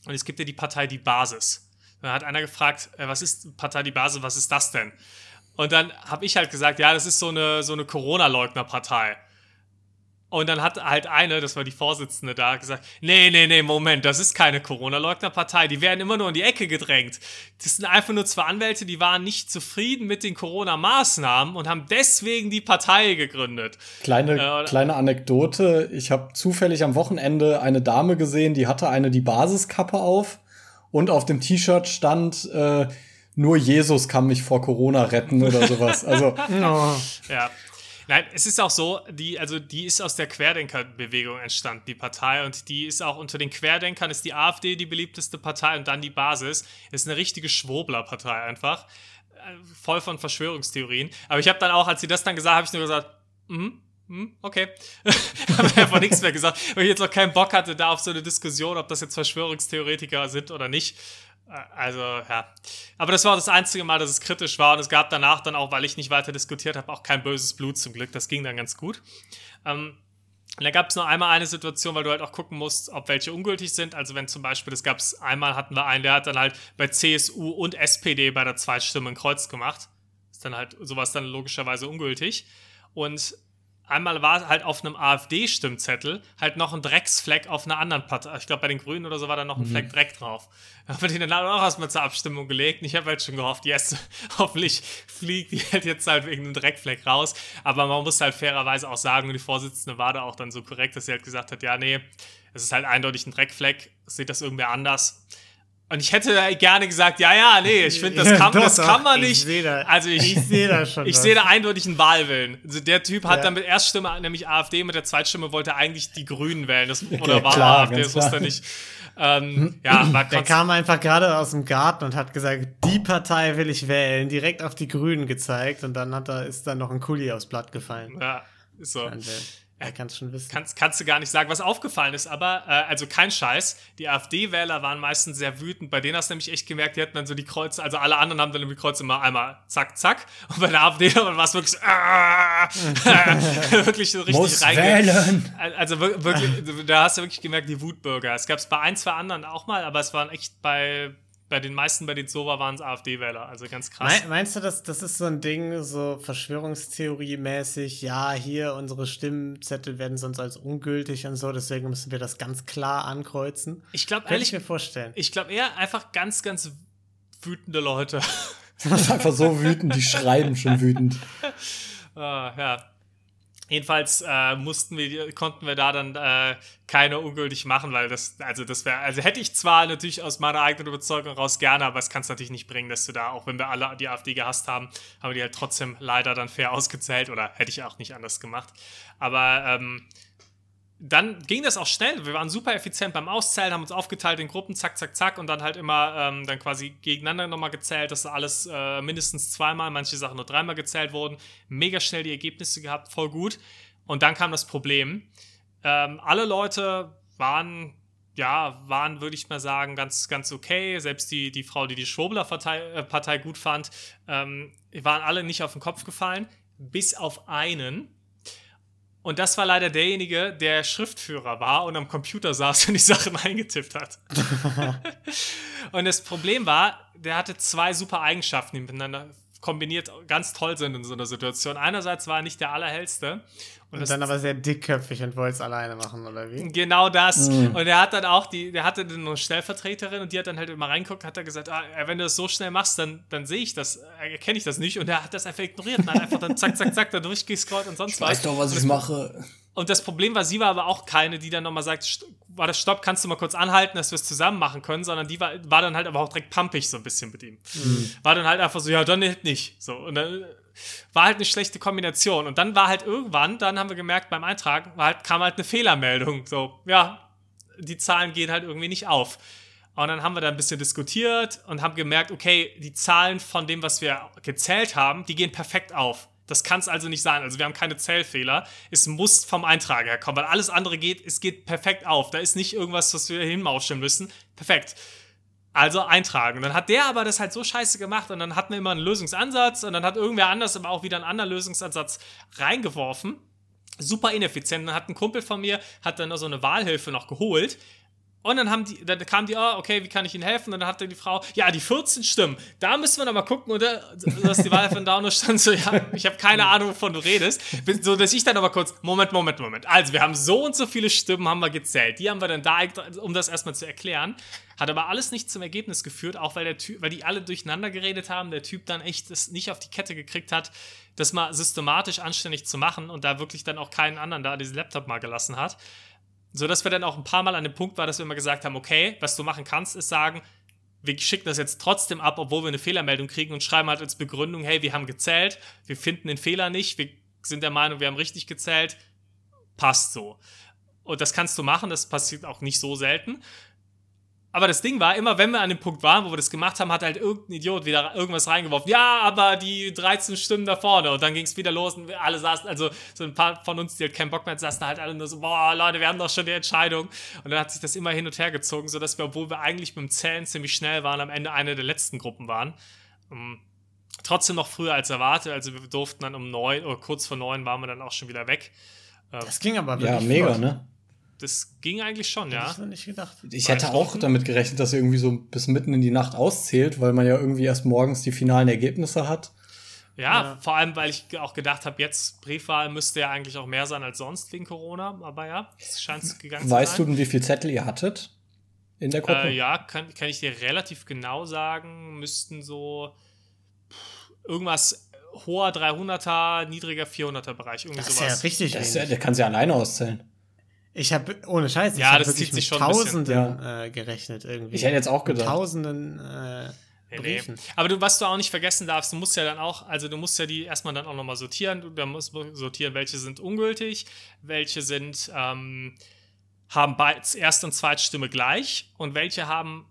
Und es gibt ja die Partei Die Basis. Dann hat einer gefragt, äh, was ist Partei Die Basis, was ist das denn? Und dann habe ich halt gesagt, ja, das ist so eine, so eine Corona-Leugner-Partei. Und dann hat halt eine, das war die Vorsitzende da, gesagt, nee, nee, nee, Moment, das ist keine Corona-Leugner-Partei, die werden immer nur in die Ecke gedrängt. Das sind einfach nur zwei Anwälte, die waren nicht zufrieden mit den Corona-Maßnahmen und haben deswegen die Partei gegründet. Kleine, oder- kleine Anekdote. Ich habe zufällig am Wochenende eine Dame gesehen, die hatte eine die Basiskappe auf und auf dem T-Shirt stand äh, nur Jesus kann mich vor Corona retten oder sowas. Also. Ja. Nein, es ist auch so, die, also die ist aus der Querdenkerbewegung entstanden, die Partei. Und die ist auch unter den Querdenkern ist die AfD die beliebteste Partei und dann die Basis. Ist eine richtige Schwurbler-Partei einfach. Äh, Voll von Verschwörungstheorien. Aber ich habe dann auch, als sie das dann gesagt habe ich nur gesagt, mhm. hm, Okay. habe einfach nichts mehr gesagt, weil ich jetzt noch keinen Bock hatte, da auf so eine Diskussion, ob das jetzt Verschwörungstheoretiker sind oder nicht. Also, ja. Aber das war das einzige Mal, dass es kritisch war. Und es gab danach dann auch, weil ich nicht weiter diskutiert habe, auch kein böses Blut zum Glück. Das ging dann ganz gut. Ähm, und da gab es nur einmal eine Situation, weil du halt auch gucken musst, ob welche ungültig sind. Also wenn zum Beispiel, das gab es einmal, hatten wir einen, der hat dann halt bei CSU und SPD bei der Zweitstimme ein Kreuz gemacht. Ist dann halt sowas dann logischerweise ungültig. Und einmal war halt auf einem AfD-Stimmzettel halt noch ein Drecksfleck auf einer anderen Partei. Ich glaube, bei den Grünen oder so war da noch ein Fleck Dreck drauf. Da haben wir den dann auch erstmal zur Abstimmung gelegt. Und ich habe halt schon gehofft, yes, hoffentlich fliegt die halt jetzt halt wegen einem Dreckfleck raus. Aber man muss halt fairerweise auch sagen, und die Vorsitzende war da auch dann so korrekt, dass sie halt gesagt hat, ja, nee, es ist halt eindeutig ein Dreckfleck. Sieht das irgendwer anders? Und ich hätte gerne gesagt, ja, ja, nee, ich finde, das, kann, Doch, das doch, kann man ich nicht. seh da- also ich, ich sehe da schon ich sehe da eindeutig einen Wahlwillen. Also der Typ hat Ja. dann mit Erststimme, nämlich AfD, mit der Zweitstimme wollte eigentlich die Grünen wählen. Das, oder Ja, war klar, AfD, das wusste er nicht. Ähm, ja, war Der kam einfach gerade aus dem Garten und hat gesagt, die Partei will ich wählen, direkt auf die Grünen gezeigt und dann hat er, ist dann noch ein Kuli aufs Blatt gefallen. ja, ist so. Äh, Er kann es schon wissen. Kannst, kannst du gar nicht sagen, was aufgefallen ist, aber, äh, also kein Scheiß, die AfD-Wähler waren meistens sehr wütend. Bei denen hast du nämlich echt gemerkt, die hatten dann so die Kreuze, also alle anderen haben dann die Kreuze immer einmal zack, zack. Und bei der AfD war es wirklich so, äh, wirklich so richtig Muss wählen. Also wir- wirklich, da hast du wirklich gemerkt, die Wutbürger. Es gab es bei ein, zwei anderen auch mal, aber es waren echt bei, bei den meisten, bei denen es so war, waren es AfD-Wähler. Also ganz krass. Meinst du, das, das ist so ein Ding, so Verschwörungstheorie-mäßig? Ja, hier, unsere Stimmzettel werden sonst als ungültig und so, deswegen müssen wir das ganz klar ankreuzen. Ich glaube, Kann ehrlich, ich mir vorstellen. ich glaube eher einfach ganz, ganz wütende Leute. Das ist einfach so wütend, die schreiben schon wütend. Ah, ja. Jedenfalls äh, mussten wir, konnten wir da dann äh, keine ungültig machen, weil das, also das wäre, also hätte ich zwar natürlich aus meiner eigenen Überzeugung raus gerne, aber es kann es natürlich nicht bringen, dass du da, auch wenn wir alle die AfD gehasst haben, haben wir die halt trotzdem leider dann fair ausgezählt oder hätte ich auch nicht anders gemacht. Aber ähm, dann ging das auch schnell. Wir waren super effizient beim Auszählen, haben uns aufgeteilt in Gruppen, zack, zack, zack, und dann halt immer ähm, dann quasi gegeneinander nochmal gezählt, dass alles äh, mindestens zweimal, manche Sachen nur dreimal gezählt wurden. Mega schnell die Ergebnisse gehabt, voll gut. Und dann kam das Problem. Ähm, alle Leute waren, ja, waren, würde ich mal sagen, ganz, ganz okay. Selbst die, die Frau, die die Schwurbler-Partei äh, gut fand, ähm, waren alle nicht auf den Kopf gefallen, bis auf einen. Und das war leider derjenige, der Schriftführer war und am Computer saß und die Sachen eingetippt hat. und das Problem war, der hatte zwei super Eigenschaften, die miteinander kombiniert ganz toll sind in so einer Situation. Einerseits war er nicht der allerhellste. Und, und dann aber sehr dickköpfig und wollte es alleine machen, oder wie? Genau das. Mhm. Und er hat dann auch die, der hatte dann eine Stellvertreterin und die hat dann halt immer reingeguckt, hat er gesagt, ah, wenn du das so schnell machst, dann, dann sehe ich das, erkenne ich das nicht. Und er hat das einfach ignoriert und hat einfach dann zack, zack, zack da durchgescrollt und sonst ich was. Weiß doch, was ich mache. Und das Problem war, sie war aber auch keine, die dann nochmal sagt, war das Stopp, kannst du mal kurz anhalten, dass wir es zusammen machen können, sondern die war, war dann halt aber auch direkt pumpig so ein bisschen mit ihm. Mhm. War dann halt einfach so, ja, dann nicht. So, und dann war halt eine schlechte Kombination. Und dann war halt irgendwann, dann haben wir gemerkt beim Eintragen, war halt, kam halt eine Fehlermeldung. So, ja, die Zahlen gehen halt irgendwie nicht auf. Und dann haben wir da ein bisschen diskutiert und haben gemerkt, okay, die Zahlen von dem, was wir gezählt haben, die gehen perfekt auf. Das kann es also nicht sein. Also wir haben keine Zählfehler. Es muss vom Eintrager herkommen, weil alles andere geht, es geht perfekt auf. Da ist nicht irgendwas, was wir hinmauschen müssen. Perfekt. Also eintragen. Dann hat der aber das halt so scheiße gemacht und dann hatten wir immer einen Lösungsansatz und dann hat irgendwer anders aber auch wieder einen anderen Lösungsansatz reingeworfen. Super ineffizient. Dann hat ein Kumpel von mir, hat dann noch so eine Wahlhilfe noch geholt und dann, haben die, dann kam die, oh, okay, wie kann ich Ihnen helfen? Und dann hat dann die Frau, ja, die 14 Stimmen, da müssen wir noch mal gucken. Und dass die Wahl von Download stand so, ja, ich habe keine Ahnung, wovon du redest. So, dass ich dann aber kurz, Moment, Moment, Moment. Also, wir haben so und so viele Stimmen, haben wir gezählt. Die haben wir dann da, um das erstmal zu erklären. Hat aber alles nicht zum Ergebnis geführt, auch weil der Typ, weil die alle durcheinander geredet haben, der Typ dann echt das nicht auf die Kette gekriegt hat, das mal systematisch anständig zu machen und da wirklich dann auch keinen anderen da diesen Laptop mal gelassen hat. So dass wir dann auch ein paar Mal an dem Punkt waren, dass wir immer gesagt haben, okay, was du machen kannst, ist sagen, wir schicken das jetzt trotzdem ab, obwohl wir eine Fehlermeldung kriegen und schreiben halt als Begründung, hey, wir haben gezählt, wir finden den Fehler nicht, wir sind der Meinung, wir haben richtig gezählt, passt so. Und das kannst du machen, das passiert auch nicht so selten. Aber das Ding war, immer wenn wir an dem Punkt waren, wo wir das gemacht haben, hat halt irgendein Idiot wieder irgendwas reingeworfen. Ja, aber die 13 Stimmen da vorne. Und dann ging es wieder los und wir alle saßen, also so ein paar von uns, die halt keinen Bock mehr hatten, saßen halt alle nur so, boah, Leute, wir haben doch schon die Entscheidung. Und dann hat sich das immer hin und her gezogen, sodass wir, obwohl wir eigentlich mit dem Zählen ziemlich schnell waren, am Ende eine der letzten Gruppen waren. Um, ähm, trotzdem noch früher als erwartet. Also wir durften dann um neun oder kurz vor neun waren wir dann auch schon wieder weg. Ähm, das ging aber wirklich. Ja, mega, ne? Das ging eigentlich schon, ja. Ich nicht gedacht. Ich hätte auch damit gerechnet, dass er irgendwie so bis mitten in die Nacht auszählt, weil man ja irgendwie erst morgens die finalen Ergebnisse hat. Ja, ja. vor allem, weil ich auch gedacht habe, jetzt Briefwahl müsste ja eigentlich auch mehr sein als sonst wegen Corona. Aber ja, es scheint gegangen weißt zu sein. Weißt du denn, wie viel Zettel ihr hattet in der Gruppe? Äh, ja, kann, kann ich dir relativ genau sagen. Müssten so irgendwas hoher 300er, niedriger 400er Bereich. Irgendwie das sowas. ist ja richtig. Das ja, der kann sie ja alleine auszählen. Ich habe, ohne Scheiß, ja, ich habe wirklich mit Tausenden ja. äh, gerechnet irgendwie. Ich hätte jetzt auch gedacht. Mit Tausenden äh, Briefen. Nee. Aber du, was du auch nicht vergessen darfst, du musst ja dann auch, also du musst ja die erstmal dann auch nochmal sortieren. Du da musst sortieren, welche sind ungültig, welche sind, ähm, haben Erst- und Zweitstimme gleich und welche haben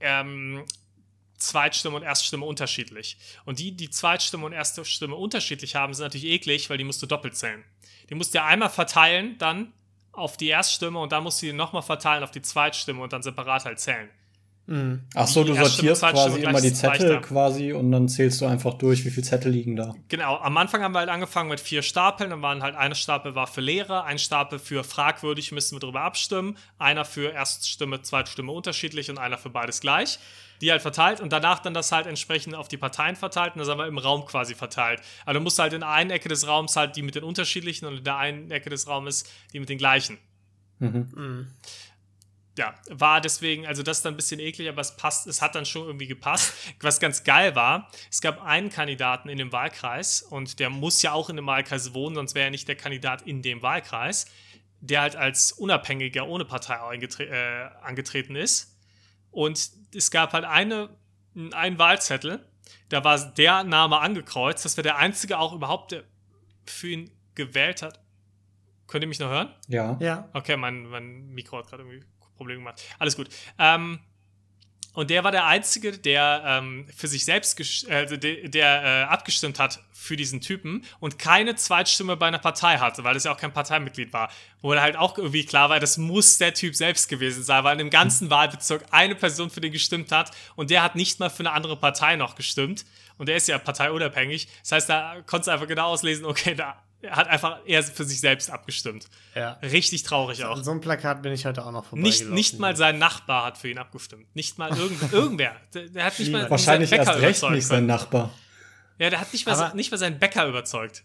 ähm, Zweitstimme und Erststimme unterschiedlich. Und die, die Zweitstimme und erste Stimme unterschiedlich haben, sind natürlich eklig, weil die musst du doppelt zählen. Die musst du ja einmal verteilen, dann auf die Erststimme und dann musst du die nochmal verteilen auf die Zweitstimme und dann separat halt zählen. Mhm. Ach so, du sortierst quasi immer die Zettel leichter. quasi und dann zählst du einfach durch, wie viele Zettel liegen da. Genau, am Anfang haben wir halt angefangen mit vier Stapeln. Dann waren halt eine Stapel war für Lehrer, ein Stapel für fragwürdig, müssen wir drüber abstimmen. Einer für Erststimme, Zweitstimme unterschiedlich und einer für beides gleich. Die halt verteilt und danach dann das halt entsprechend auf die Parteien verteilt und das haben wir im Raum quasi verteilt. Also du musst halt in der einen Ecke des Raums halt die mit den unterschiedlichen und in der einen Ecke des Raumes die mit den gleichen. Mhm. Ja, war deswegen, also das ist dann ein bisschen eklig, aber es passt, es hat dann schon irgendwie gepasst. Was ganz geil war, es gab einen Kandidaten in dem Wahlkreis und der muss ja auch in dem Wahlkreis wohnen, sonst wäre er nicht der Kandidat in dem Wahlkreis, der halt als Unabhängiger ohne Partei äh, angetreten ist. Und es gab halt eine, einen Wahlzettel, da war der Name angekreuzt, das wäre der einzige auch überhaupt, der für ihn gewählt hat. Könnt ihr mich noch hören? Ja. Ja. Okay, mein, mein Mikro hat gerade irgendwie Probleme gemacht. Alles gut. Ähm, und der war der Einzige, der ähm, für sich selbst, äh, also der, der äh, abgestimmt hat für diesen Typen und keine Zweitstimme bei einer Partei hatte, weil das ja auch kein Parteimitglied war. Wo halt auch irgendwie klar war, das muss der Typ selbst gewesen sein, weil in dem ganzen Wahlbezirk eine Person für den gestimmt hat und der hat nicht mal für eine andere Partei noch gestimmt. Und der ist ja parteiunabhängig. Das heißt, da konntest du einfach genau auslesen, okay, da hat einfach er für sich selbst abgestimmt. Ja. Richtig traurig auch. So einem Plakat bin ich heute auch noch vorbei. Nicht, nicht mal sein Nachbar hat für ihn abgestimmt. Nicht mal irgend, irgendwer. Der, der hat nicht mal Wahrscheinlich seinen Bäcker erst recht nicht sein. Nachbar. Ja, der hat nicht mal, Aber- nicht mal seinen Bäcker überzeugt.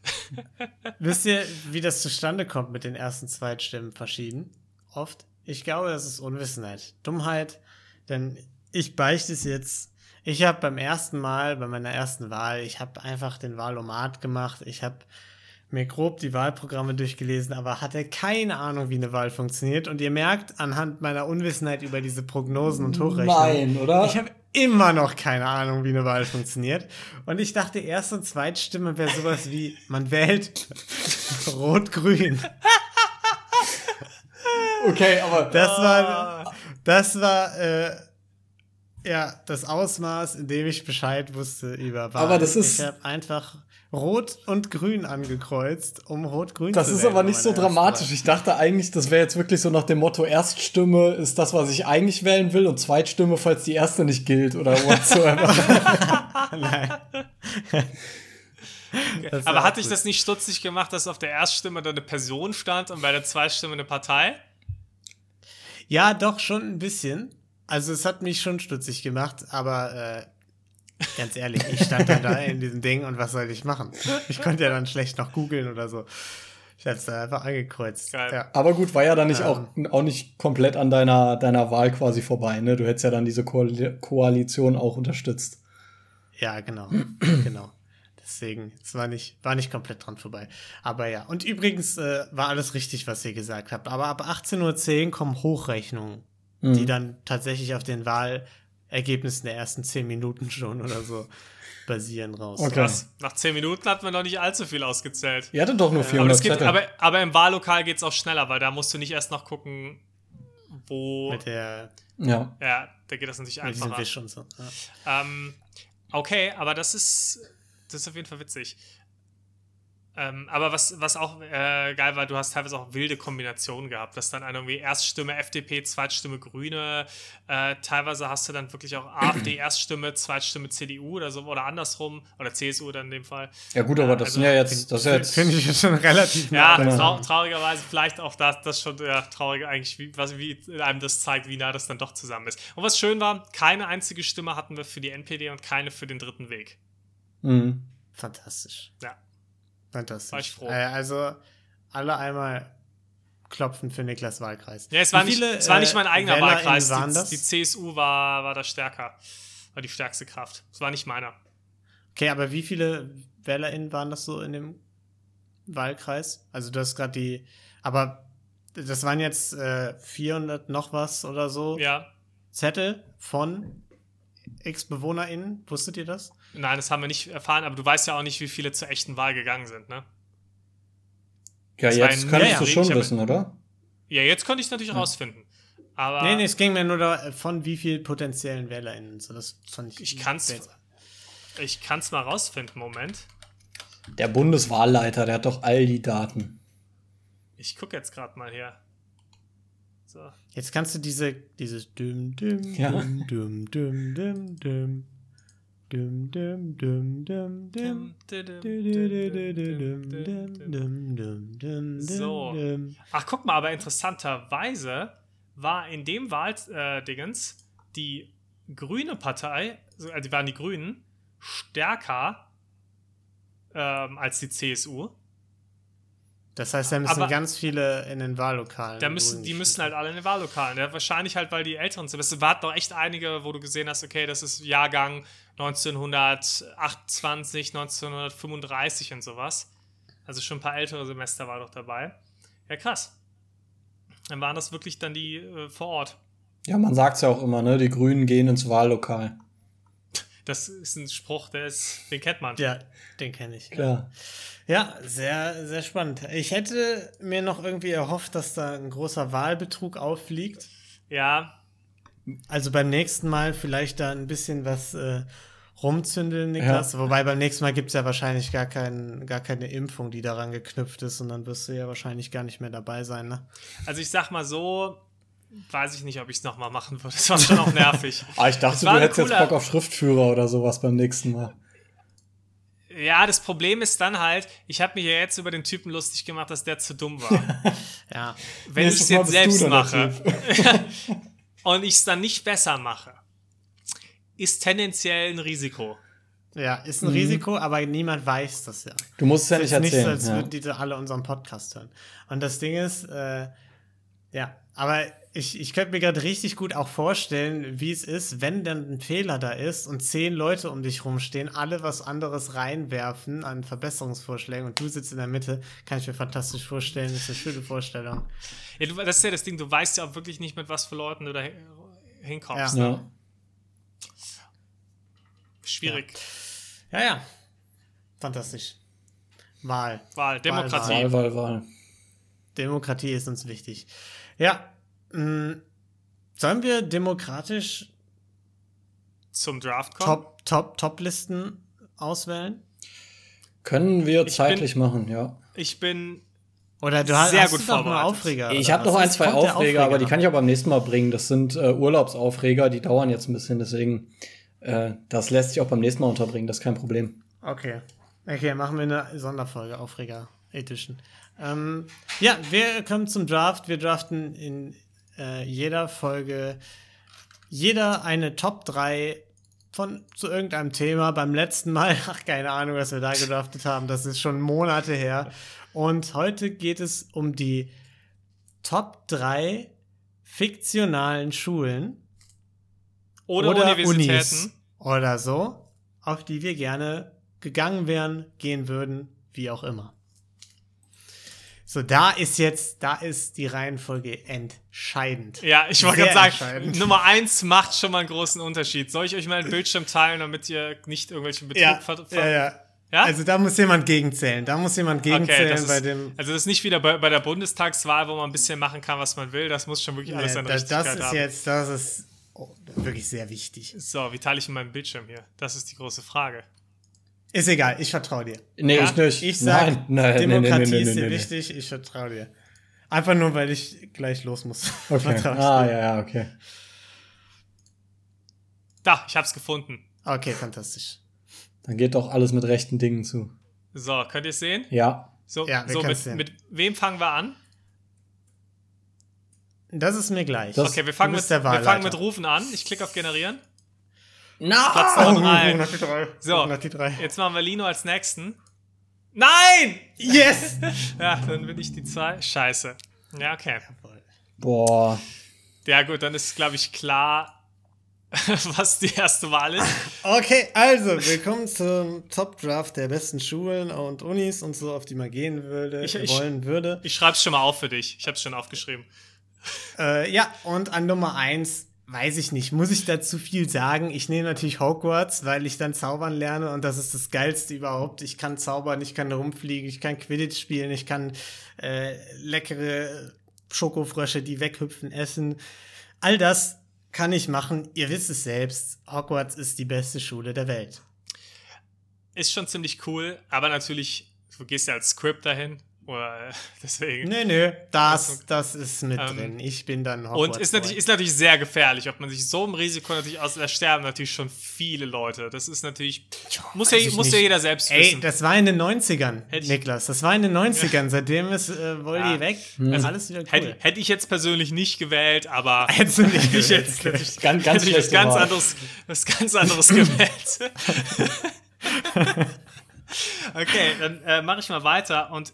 Wisst ihr, wie das zustande kommt mit den ersten Zweitstimmen verschieden? Oft? Ich glaube, das ist Unwissenheit. Dummheit, denn ich beichte es jetzt. Ich habe beim ersten Mal, bei meiner ersten Wahl, ich habe einfach den Wahlomat gemacht. Ich habe mir grob die Wahlprogramme durchgelesen, aber hatte keine Ahnung, wie eine Wahl funktioniert. Und ihr merkt anhand meiner Unwissenheit über diese Prognosen und Hochrechnungen. Nein, oder? Ich habe immer noch keine Ahnung, wie eine Wahl funktioniert. Und ich dachte, Erst- und Zweitstimme wäre sowas wie, man wählt Rot-Grün. Okay, aber Das war, das war, äh, ja, das Ausmaß, in dem ich Bescheid wusste über Wahlen. Aber das ist- Ich habe einfach Rot und Grün angekreuzt, um Rot-Grün das zu ist wählen aber bei nicht so dramatisch. Ich dachte eigentlich, das wäre jetzt wirklich so nach dem Motto, Erststimme ist das, was ich eigentlich wählen will und Zweitstimme, falls die erste nicht gilt oder whatsoever. Nein. Das war Aber hat dich das nicht stutzig gemacht, dass auf der Erststimme da eine Person stand und bei der Zweitstimme eine Partei? Ja, doch, schon ein bisschen. Also es hat mich schon stutzig gemacht, aber äh, ganz ehrlich, ich stand dann da in diesem Ding und was soll ich machen? Ich konnte ja dann schlecht noch googeln oder so. Ich hab's da einfach angekreuzt. Ja. aber gut, war ja dann nicht Ähm. auch, auch nicht komplett an deiner, deiner Wahl quasi vorbei, ne? Du hättest ja dann diese Koali Koalition auch unterstützt. ja, genau. genau. Deswegen, es war nicht, war nicht komplett dran vorbei. Aber ja. Und übrigens äh, war alles richtig, was ihr gesagt habt. Aber ab 18.10 Uhr kommen Hochrechnungen, Mhm. die dann tatsächlich auf den Wahlergebnissen der ersten 10 Minuten schon oder so basieren raus. Okay. Krass. Nach zehn Minuten hat man noch nicht allzu viel ausgezählt. Ihr hattet doch nur Aber, 400 es gibt, Zettel. aber, aber im Wahllokal geht es auch schneller, weil da musst du nicht erst noch gucken, wo. Mit der ja. Ja, da geht das natürlich mit diesem einfacher. Wisch und so. Ja. Ähm, okay, aber das ist, das ist auf jeden Fall witzig. Ähm, aber was, was auch äh, geil war, du hast teilweise auch wilde Kombinationen gehabt, dass dann irgendwie Erststimme FDP, Zweitstimme Grüne, äh, teilweise hast du dann wirklich auch AfD Erststimme, Zweitstimme CDU oder so oder andersrum oder CSU dann in dem Fall. Ja gut, aber das Also, sind ja jetzt, das jetzt, Finde ich jetzt schon relativ Ja, nah. Genau. trau traurigerweise vielleicht auch das, das schon ja, traurig eigentlich, wie, was, wie einem das zeigt, wie nah das dann doch zusammen ist. Und was schön war, keine einzige Stimme hatten wir für die NPD und keine für den dritten Weg. Mhm. Fantastisch. Ja. Fantastisch. War ich froh. Äh, also alle einmal klopfen für Niklas Wahlkreis. Ja, es war, Wie nicht, viele, es war nicht mein äh, eigener WählerInnen Wahlkreis. waren Die, das? die CSU war, war da stärker. War die stärkste Kraft. Es war nicht meiner. Okay, aber wie viele WählerInnen waren das so in dem Wahlkreis? Also du hast gerade die, aber das waren jetzt äh, 400 noch was oder so Ja. Zettel von x BewohnerInnen. Wusstet ihr das? Nein, das haben wir nicht erfahren, aber du weißt ja auch nicht, wie viele zur echten Wahl gegangen sind, ne? Ja, Das jetzt ein- kannst ja, du ja, schon wissen, oder? Ja, jetzt konnte ich es natürlich rausfinden. Aber Nee, nee, es ging mir nur da, von wie viel potenziellen WählerInnen. So, das fand ich. ich kann es ich kann's mal rausfinden. Moment. Der Bundeswahlleiter, der hat doch all die Daten. Ich gucke jetzt gerade mal hier. So. Jetzt kannst du diese, dieses düm, düm, Ja. düm, düm, düm, düm, düm, So. Ach, guck mal, aber interessanterweise war in dem Wahldingens die grüne Partei, also die waren die Grünen, stärker ähm, als die CSU. Das heißt, da müssen Aber- ganz viele in den Wahllokalen. Da müssen, die müssen halt alle in den Wahllokalen. Ja, wahrscheinlich halt, weil die Älteren sind. Es waren doch echt einige, wo du gesehen hast, okay, das ist Jahrgang 1928, 1935 und sowas. Also schon ein paar ältere Semester war doch dabei. Ja, krass. Dann waren das wirklich dann die äh, vor Ort. Ja, man sagt ja auch immer, ne? Die Grünen gehen ins Wahllokal. Das ist ein Spruch, der ist, den kennt man. Ja, den kenne ich. Klar. Ja, sehr, sehr spannend. Ich hätte mir noch irgendwie erhofft, dass da ein großer Wahlbetrug auffliegt. Ja, Also beim nächsten Mal vielleicht da ein bisschen was äh, rumzündeln, Niklas. Wobei beim nächsten Mal gibt es ja wahrscheinlich gar, kein, gar keine Impfung, die daran geknüpft ist. Und dann wirst du ja wahrscheinlich gar nicht mehr dabei sein. Ne? also ich sag mal so, weiß ich nicht, ob ich es nochmal machen würde. Das war schon auch nervig. Ah, ich dachte, du hättest jetzt Bock auf Schriftführer oder sowas beim nächsten Mal. Ja, das Problem ist dann halt, ich habe mir ja jetzt über den Typen lustig gemacht, dass der zu dumm war. Ja. Wenn ich es jetzt selbst mache und ich es dann nicht besser mache, ist tendenziell ein Risiko. Ja, ist ein Risiko, aber niemand weiß das ja. Du musst es ja Es nicht ist nicht so, erzählen. als ja. würden die da alle unseren Podcast hören. Und das Ding ist, äh, ja, aber ich, ich könnte mir gerade richtig gut auch vorstellen, wie es ist, wenn dann ein Fehler da ist und zehn Leute um dich rumstehen, alle was anderes reinwerfen an Verbesserungsvorschlägen und du sitzt in der Mitte, kann ich mir fantastisch vorstellen. Das ist eine schöne Vorstellung. Ja, du, das ist ja das Ding, du weißt ja auch wirklich nicht, mit was für Leuten du da hin- hinkommst. Ja. Ne? Ja. Schwierig. Ja, ja. Fantastisch. Wahl. Wahl, Demokratie. Wahl, Wahl, Wahl, Wahl. Demokratie ist uns wichtig. Ja. Mh, sollen wir demokratisch Zum Draft kommen. Top, Top, Top-Listen auswählen? Können wir Ich zeitlich machen, ja. Ich bin Oder du hast, Sehr hast gut du vorbereitet. Aufreger? Ich habe noch ein, zwei der Aufreger, aber die kann ich auch beim nächsten Mal bringen. Das sind äh, Urlaubsaufreger, die dauern jetzt ein bisschen, deswegen äh, das lässt sich auch beim nächsten Mal unterbringen, das ist kein Problem. Okay. Okay, machen wir eine Sonderfolge, Aufreger Edition. Ähm, ja, wir kommen zum Draft. Wir draften in äh, jeder Folge jeder eine Top 3 von zu irgendeinem Thema. Beim letzten Mal, ach, keine Ahnung, was wir da gedraftet haben. Das ist schon Monate her. Und heute geht es um die Top 3 fiktionalen Schulen oder, Universitäten. Unis oder so, auf die wir gerne gegangen wären, gehen würden, wie auch immer. So, da ist jetzt, da ist die Reihenfolge entscheidend. Ja, ich wollte gerade sagen. Nummer eins macht schon mal einen großen Unterschied. Soll ich euch mal einen Bildschirm teilen, damit ihr nicht irgendwelchen Betrug Ja, ver ja, ja. Ja? Also da muss jemand gegenzählen. Da muss jemand Okay, gegenzählen bei ist, dem. also das ist nicht wieder bei, bei der Bundestagswahl, wo man ein bisschen machen kann, was man will. Das muss schon wirklich alles Nee, seine das, ist haben. jetzt, das ist oh, wirklich sehr wichtig. So, wie teile ich in meinem Bildschirm hier? Das ist die große Frage. Ist egal, ich vertraue dir. Nee, Ja, ich nicht. Ich sag, nein, nein, Demokratie nee, nee, nee, ist dir nee, nee. wichtig, ich vertraue dir. Einfach nur, weil ich gleich los muss. Okay. Ah, ja, ja, okay. Da, ich hab's gefunden. Okay, fantastisch. Dann geht doch alles mit rechten Dingen zu. So, könnt ihr es sehen? Ja. So, Ja, wir so mit, sehen. mit wem fangen wir an? Das ist mir gleich. Das- Okay, wir fangen, mit, wir fangen mit Rufen an. Ich klicke auf Generieren. Na! Platz Oh, Nummer drei. 100 die drei. So. 100 die drei. Jetzt machen wir Lino als nächsten. Nein! Yes! Ja, dann bin ich die zwei. Scheiße. Ja, okay. Boah. Ja, gut, dann ist, glaube ich, klar, was die erste Wahl ist. Okay, also, willkommen zum Top Draft der besten Schulen und Unis und so, auf die man gehen würde, Ich- ich- wollen würde. Ich schreibe es schon mal auf für dich. Ich habe es schon aufgeschrieben. Äh, ja, und an Nummer 1 weiß ich nicht, muss ich dazu viel sagen? Ich nehme natürlich Hogwarts, weil ich dann zaubern lerne und das ist das Geilste überhaupt. Ich kann zaubern, ich kann rumfliegen, ich kann Quidditch spielen, ich kann äh, leckere Schokofrösche, die weghüpfen, essen. All das kann ich machen. Ihr wisst es selbst. Hogwarts ist die beste Schule der Welt. Ist schon ziemlich cool, aber natürlich, du gehst ja als Script dahin. Oder, äh, deswegen. Nö, nö, das, das ist mit Ähm, drin. Ich bin dann Und ist natürlich, ist natürlich sehr gefährlich, ob man sich so im Risiko natürlich aus, da sterben natürlich schon viele Leute. Das ist natürlich, muss ja, ich muss ja jeder selbst Ey, wissen. das war in den 90ern, Hätte ich- Niklas. Das war in den 90ern. Seitdem ist äh, Voldy Ja. weg. Also, Alles wieder cool. Hätte, hätte ich jetzt persönlich nicht gewählt, aber Hättest du nicht hätte ich gewählt, jetzt okay. natürlich, Ganz- ganz hätte ich was ganz anderes, was ganz anderes gewählt. okay, dann äh, mache ich mal weiter und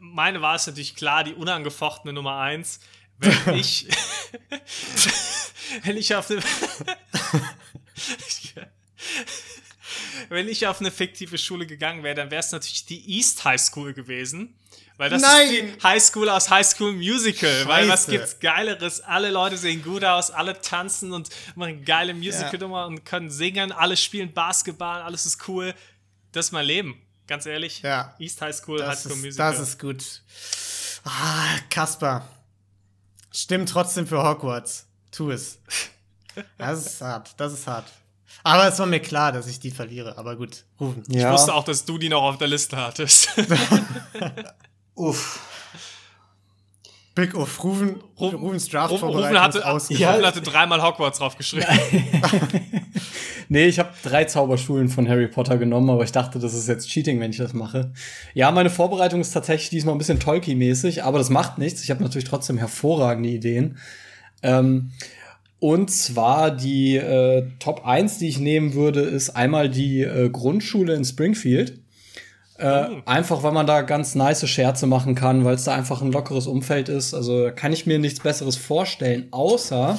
meine war es natürlich klar, die unangefochtene Nummer eins. Wenn ich, wenn ich auf eine, wenn ich auf eine fiktive Schule gegangen wäre, dann wäre es natürlich die East High School gewesen. Weil das Nein! ist die High School aus High School Musical. Weil was Scheiße. gibt's Geileres? Alle Leute sehen gut aus, alle tanzen und machen geile Musical-Nummer und können singen, alle spielen Basketball, alles ist cool. Das ist mein Leben, ganz ehrlich. Ja. East High School, High Das School ist, Musical. das ist gut. Ah, Kasper. Stimmt trotzdem für Hogwarts. Tu es. Das ist hart. Das ist hart. Aber es war mir klar, dass ich die verliere. Aber gut, rufen. ich Ja. wusste auch, dass du die noch auf der Liste hattest. Uff. Big Uff. Rufen, Rufens Draft Rufen, vorbereitung Rufen, hatte, ausgefallen. Rufen hatte dreimal Hogwarts draufgeschrieben. Nee, ich habe drei Zauberschulen von Harry Potter genommen, aber ich dachte, das ist jetzt Cheating, wenn ich das mache. Ja, meine Vorbereitung ist tatsächlich diesmal ein bisschen Tolkien-mäßig, aber das macht nichts. Ich habe natürlich trotzdem hervorragende Ideen. Ähm, und zwar die äh, Top 1, die ich nehmen würde, ist einmal die äh, Grundschule in Springfield. Äh, Oh. Einfach, weil man da ganz nice Scherze machen kann, weil es da einfach ein lockeres Umfeld ist. Also da kann ich mir nichts Besseres vorstellen, außer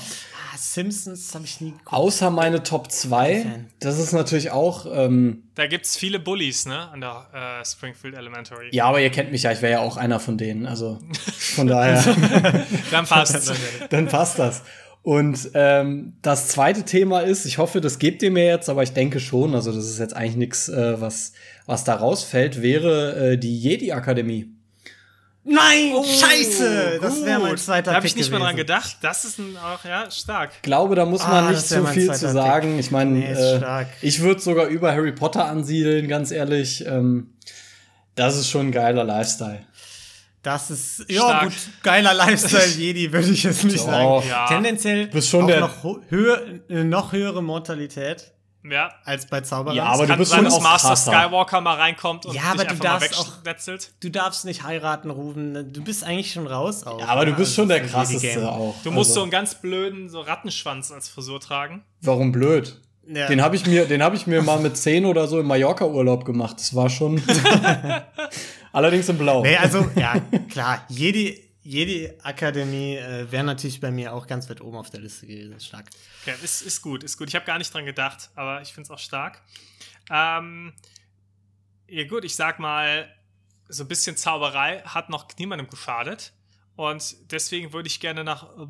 Ah, Simpsons habe ich nie geguckt. Außer meine Top 2. Fan. Das ist natürlich auch. Ähm, Da gibt es viele Bullies, ne? An der äh, Springfield Elementary. ja, aber ihr kennt mich ja, ich wäre ja auch einer von denen. Also von daher, Dann passt dann passt das. Und ähm, das zweite Thema ist, ich hoffe, das gebt ihr mir jetzt, aber ich denke schon, also das ist jetzt eigentlich nichts, äh, was, was da rausfällt, wäre äh, die Jedi-Akademie. Nein, scheiße! Das wäre mein zweiter Da habe ich Pick nicht mehr dran gewesen. gedacht. Das ist ein, auch, ja, stark. Ich glaube, da muss man Ah, nicht mein viel zu Pick. sagen. Ich meine, Nee, äh, ich würde sogar über Harry Potter ansiedeln, ganz ehrlich. Ähm, das ist schon ein geiler Lifestyle. Das ist, ja Stark. gut, geiler Lifestyle Jedi, würde ich jetzt nicht Doch. sagen. Ja. Tendenziell bist schon auch der- noch, höher, eine noch höhere Mortalität Ja. als bei Zauberern. Ja, aber du Kann bist sein, schon dass auch Master krasser. Skywalker mal reinkommt und Ja, dich aber du einfach mal darfst auch-. Du darfst nicht heiraten, rufen. Du bist eigentlich schon raus. Auch, Ja, aber du ne? bist schon Also der ist ein krasseste auch. Du musst also, so einen ganz blöden so Rattenschwanz als Frisur tragen. Warum blöd? Ja. Den habe ich mir, den habe ich mir mal mit 10 oder so im Mallorca-Urlaub gemacht. Das war schon. Allerdings in Blau. Nee, also, ja, klar. Jedi, Jedi Akademie äh, wäre natürlich bei mir auch ganz weit oben auf der Liste gewesen. Stark. Okay, ist, ist gut, ist gut. Ich habe gar nicht dran gedacht, aber ich finde es auch stark. Ähm, ja gut, ich sag mal, so ein bisschen Zauberei hat noch niemandem geschadet. Und deswegen würde ich gerne nach, äh,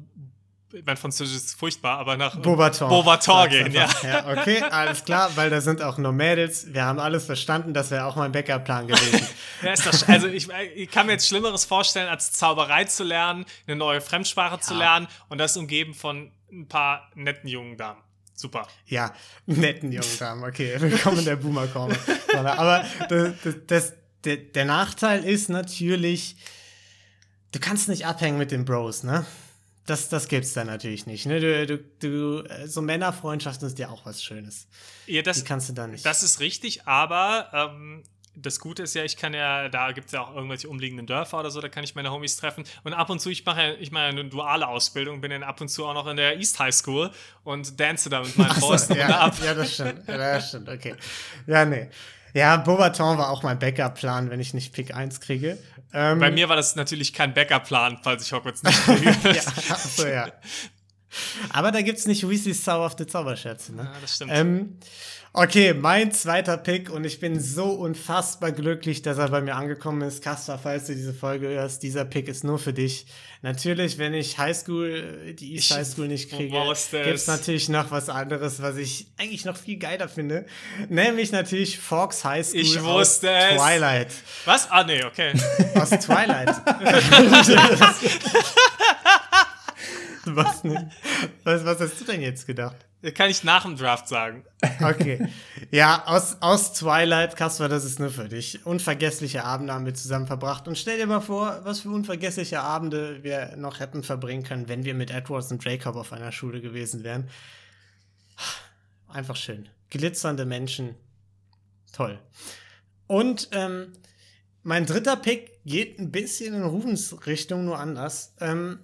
mein Französisch ist furchtbar, aber nach äh, Beaubaton. Beaubaton Sag's gehen, ja. ja. Okay, alles klar, weil da sind auch nur Mädels. Wir haben alles verstanden. Das wäre auch mein Backup-Plan gewesen. Ja, ist das, also ich, ich kann mir jetzt Schlimmeres vorstellen, als Zauberei zu lernen, eine neue Fremdsprache zu lernen und das umgeben von ein paar netten jungen Damen. Super. Ja, netten jungen Damen, okay. Willkommen in der Boomer-Korne. Aber das, das, das, der, der Nachteil ist natürlich, du kannst nicht abhängen mit den Bros, ne? Das, das gibt's da natürlich nicht. Ne? Du, du, du, äh, so Männerfreundschaften ist ja auch was Schönes. Ja, das, Die kannst du da nicht. Das ist richtig, aber ähm, das Gute ist ja, ich kann ja, da gibt es ja auch irgendwelche umliegenden Dörfer oder so, da kann ich meine Homies treffen. Und ab und zu, ich mache ja, ich mache ja eine duale Ausbildung, bin dann ab und zu auch noch in der East High School und dance da mit meinen Ach so, ja, ab. ja, das stimmt. Ja, das stimmt, okay. Ja, nee. Ja, Beaubaton war auch mein Backup-Plan, wenn ich nicht Pick 1 kriege. Ähm, Bei mir war das natürlich kein Backup-Plan, falls ich Hogwarts nicht kriege. ja, ach so, ja. Aber da gibt's nicht Weasleys zauberhafte Zauberschätze, ne? Ja, das stimmt. Ähm, okay, mein zweiter Pick und ich bin so unfassbar glücklich, dass er bei mir angekommen ist. Kasper, falls du diese Folge hörst, dieser Pick ist nur für dich. Natürlich, wenn ich Highschool, äh, die East Ich High School nicht kriege, gibt's es. natürlich noch was anderes, was ich eigentlich noch viel geiler finde. Nämlich natürlich Fox High School Ich aus wusste es. Twilight. Was? Ah, nee, okay. Aus Twilight. Was nicht? Was, was hast du denn jetzt gedacht? Kann ich nach dem Draft sagen. Okay. Ja, aus, aus Twilight, Kasper, das ist nur für dich. Unvergessliche Abende haben wir zusammen verbracht. Und stell dir mal vor, was für unvergessliche Abende wir noch hätten verbringen können, wenn wir mit Edwards und Jacob auf einer Schule gewesen wären. Einfach schön. Glitzernde Menschen. Toll. Und ähm, mein dritter Pick geht ein bisschen in Rufens Richtung, nur anders. Ähm,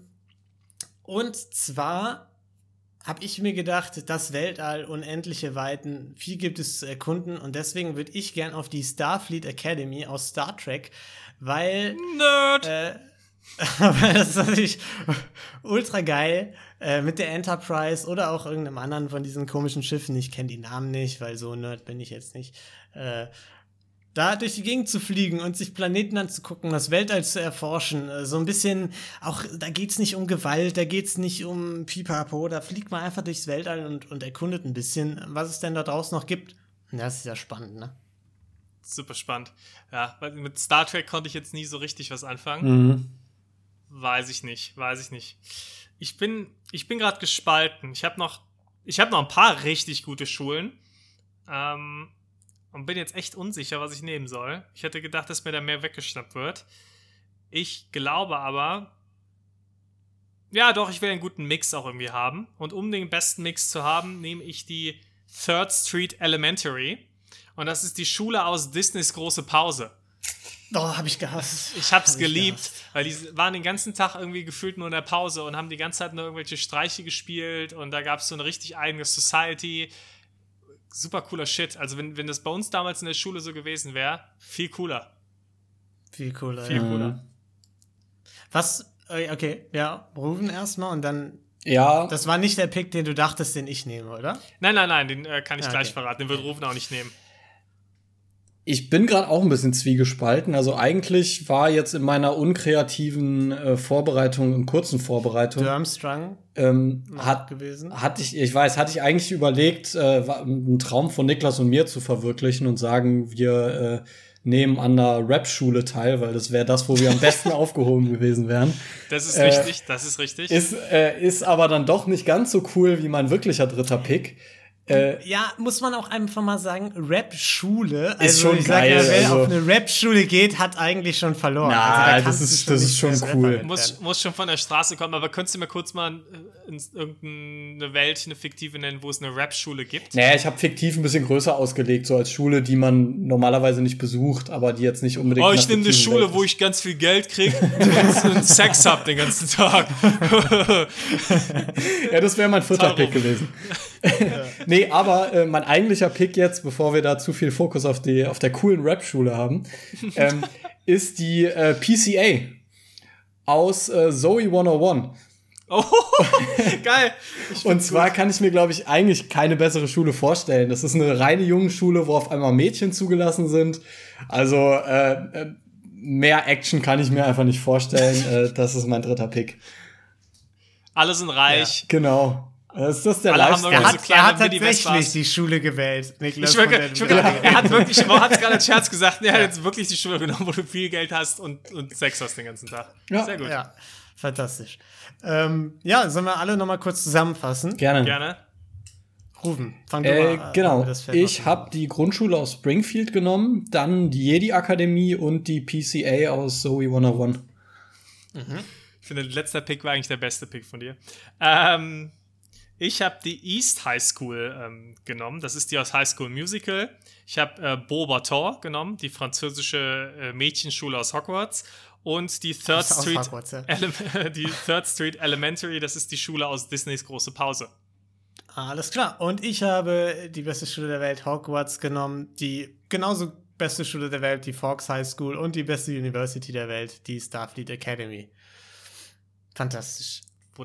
und zwar habe ich mir gedacht, das Weltall, unendliche Weiten, viel gibt es zu erkunden und deswegen würde ich gern auf die Starfleet Academy aus Star Trek, weil Nerd! äh, aber das ist natürlich ultra geil äh, mit der Enterprise oder auch irgendeinem anderen von diesen komischen Schiffen. Ich kenne die Namen nicht, weil so nerd bin ich jetzt nicht. Äh, da durch die Gegend zu fliegen und sich Planeten anzugucken, das Weltall zu erforschen, äh, so ein bisschen, auch da geht's nicht um Gewalt, da geht's nicht um Pipapo, da fliegt man einfach durchs Weltall und, und erkundet ein bisschen, was es denn da draußen noch gibt. Und das ist ja spannend, ne? Super spannend. Ja, weil mit Star Trek konnte ich jetzt nie so richtig was anfangen. Mhm. Weiß ich nicht, weiß ich nicht. Ich bin, ich bin gerade gespalten. Ich habe noch, ich habe noch ein paar richtig gute Schulen. Ähm, und bin jetzt echt unsicher, was ich nehmen soll. Ich hätte gedacht, dass mir da mehr weggeschnappt wird. Ich glaube aber, ja, doch, ich will einen guten Mix auch irgendwie haben. Und um den besten Mix zu haben, nehme ich die Third Street Elementary. Und das ist die Schule aus Disneys große Pause. Oh, hab ich gehasst. Ich hab's Hab ich geliebt, gehasst. weil die waren den ganzen Tag irgendwie gefühlt nur in der Pause und haben die ganze Zeit nur irgendwelche Streiche gespielt und da gab's so eine richtig eigene Society. Super cooler Shit. Also, wenn, wenn das bei uns damals in der Schule so gewesen wäre, viel cooler. Viel cooler. Viel ja. cooler. Was, okay, ja, Rufen erstmal und dann, Ja, das war nicht der Pick, den du dachtest, den ich nehme, oder? Nein, nein, nein, den äh, kann ich Ah, gleich okay. verraten. Den wird Rufen auch nicht nehmen. Ich bin gerade auch ein bisschen zwiegespalten. Also eigentlich war jetzt in meiner unkreativen äh, Vorbereitung, in kurzen Vorbereitung, Durmstrang ähm, hat gewesen. hatte ich, ich weiß, hatte ich eigentlich überlegt, äh, einen Traum von Niklas und mir zu verwirklichen und sagen, wir äh, nehmen an einer Rap-Schule teil, weil das wäre das, wo wir am besten aufgehoben gewesen wären. Das ist Äh, richtig, das ist richtig. Ist, äh, ist aber dann doch nicht ganz so cool wie mein wirklicher dritter Pick. Äh, Ja, muss man auch einfach mal sagen, Rap-Schule. Also schon ich sag geil, ja, wer also- auf eine Rap-Schule geht, hat eigentlich schon verloren. Na, also, da das ist- schon das ist schon cool. muss, muss schon von der Straße kommen, aber könntest du mir kurz mal äh, in irgendeine Welt, eine fiktive nennen, wo es eine Rap-Schule gibt? naja, ich habe fiktiv ein bisschen größer ausgelegt, so als Schule, die man normalerweise nicht besucht, aber die jetzt nicht unbedingt. Oh, ich nehme eine Schule, Welt wo ist. ich ganz viel Geld kriege und Sex hab den ganzen Tag. Ja, das wäre mein vierter Pick gewesen. nee, aber äh, mein eigentlicher Pick jetzt, bevor wir da zu viel Fokus auf, die, auf der coolen Rap-Schule haben, ähm, ist die äh, PCA aus äh, Zoe 101. oh, geil. Ich Und zwar gut. kann ich mir, glaube ich, eigentlich keine bessere Schule vorstellen. Das ist eine reine Jungenschule, wo auf einmal Mädchen zugelassen sind. Also äh, äh, mehr Action kann ich mir einfach nicht vorstellen. äh, das ist mein dritter Pick. alle sind reich. Genau. Das ist das der Lifestyle. Er hat, er hat tatsächlich die Schule gewählt. Niklas Ich der- ich wirklich, er hat wirklich, er hat es gerade als Scherz gesagt, er hat jetzt wirklich die Schule genommen, wo du viel Geld hast und, und Sex hast den ganzen Tag. Ja. Sehr gut. Ja, fantastisch. Ähm, ja, sollen wir alle noch mal kurz zusammenfassen? Gerne. Gerne. Rufen, fang du Äh, mal an, genau. Ich habe die Grundschule aus Springfield genommen, dann die Jedi-Akademie und die PCA aus Zoe 101. Ich finde, der letzte Pick war eigentlich der beste Pick von dir. Ähm, ich habe die East High School ähm, genommen. Das ist die aus High School Musical. Ich habe äh, Beaubaton genommen, die französische äh, Mädchenschule aus Hogwarts. Und die Third Street, Hogwarts, ja. Die Third Street Elementary, das ist die Schule aus Disneys große Pause. Alles klar. Und ich habe die beste Schule der Welt, Hogwarts, genommen. Die genauso beste Schule der Welt, die Fox High School. Und die beste University der Welt, die Starfleet Academy. Fantastisch.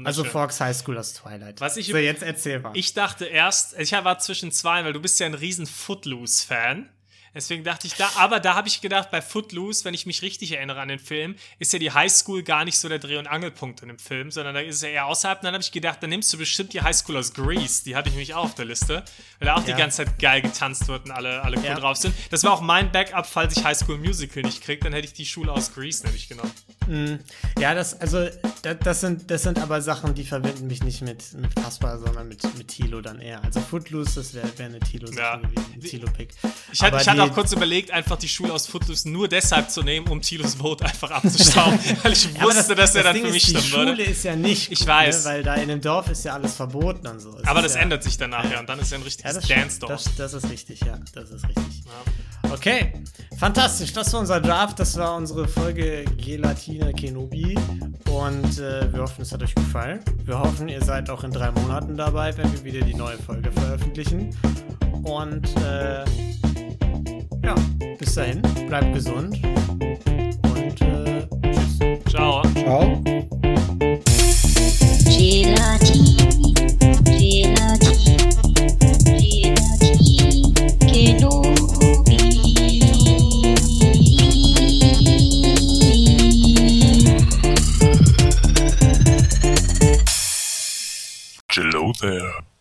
Also. Fox High School aus Twilight. Was ich- so, jetzt erzähl mal. Ich dachte erst, ich war zwischen zwei, weil du bist ja ein riesen Footloose-Fan. Deswegen dachte ich da, aber da habe ich gedacht, bei Footloose, wenn ich mich richtig erinnere an den Film, ist ja die Highschool gar nicht so der Dreh- und Angelpunkt in dem Film, sondern da ist es ja eher außerhalb. Und dann habe ich gedacht, dann nimmst du bestimmt die Highschool aus Greece. Die hatte ich nämlich auch auf der Liste, weil da auch Ja. die ganze Zeit geil getanzt wird und alle, alle cool Ja. drauf sind. Das war auch mein Backup, falls ich Highschool Musical nicht kriege, dann hätte ich die Schule aus Greece nämlich genommen. Mm, Ja, das, also, das, das, sind, das sind aber Sachen, die verbinden mich nicht mit, mit Kaspar, sondern mit, mit Tilo dann eher. Also Footloose, das wäre wär eine Tilo-Sache Ja. gewesen, ein Tilo-Pick. Ich hatte, ich hatte die- auch kurz überlegt, einfach die Schule aus Footloose nur deshalb zu nehmen, um Tilos Boot einfach abzustauben, weil ich Ja, wusste, dass er dann Ding für mich ist, stimmen Die Schule würde. ist ja nicht Ich gut, weiß. Ne? Weil da in dem Dorf ist ja alles verboten und so. Es Aber das ja, ändert sich dann nachher und dann ist er ein Ja, richtiges das, stimmt. Dance-Dorf. das, das ist richtig, ja. Das ist richtig. Okay, fantastisch. Das war unser Draft. Das war unsere Folge Gelatine Kenobi. Und äh, wir hoffen, es hat euch gefallen. Wir hoffen, ihr seid auch in drei Monaten dabei, wenn wir wieder die neue Folge veröffentlichen. Und äh, ja, bis dahin, bleibt gesund und äh, tschüss. Ciao. Ciao. Gelati, Gelati, Gelati, there.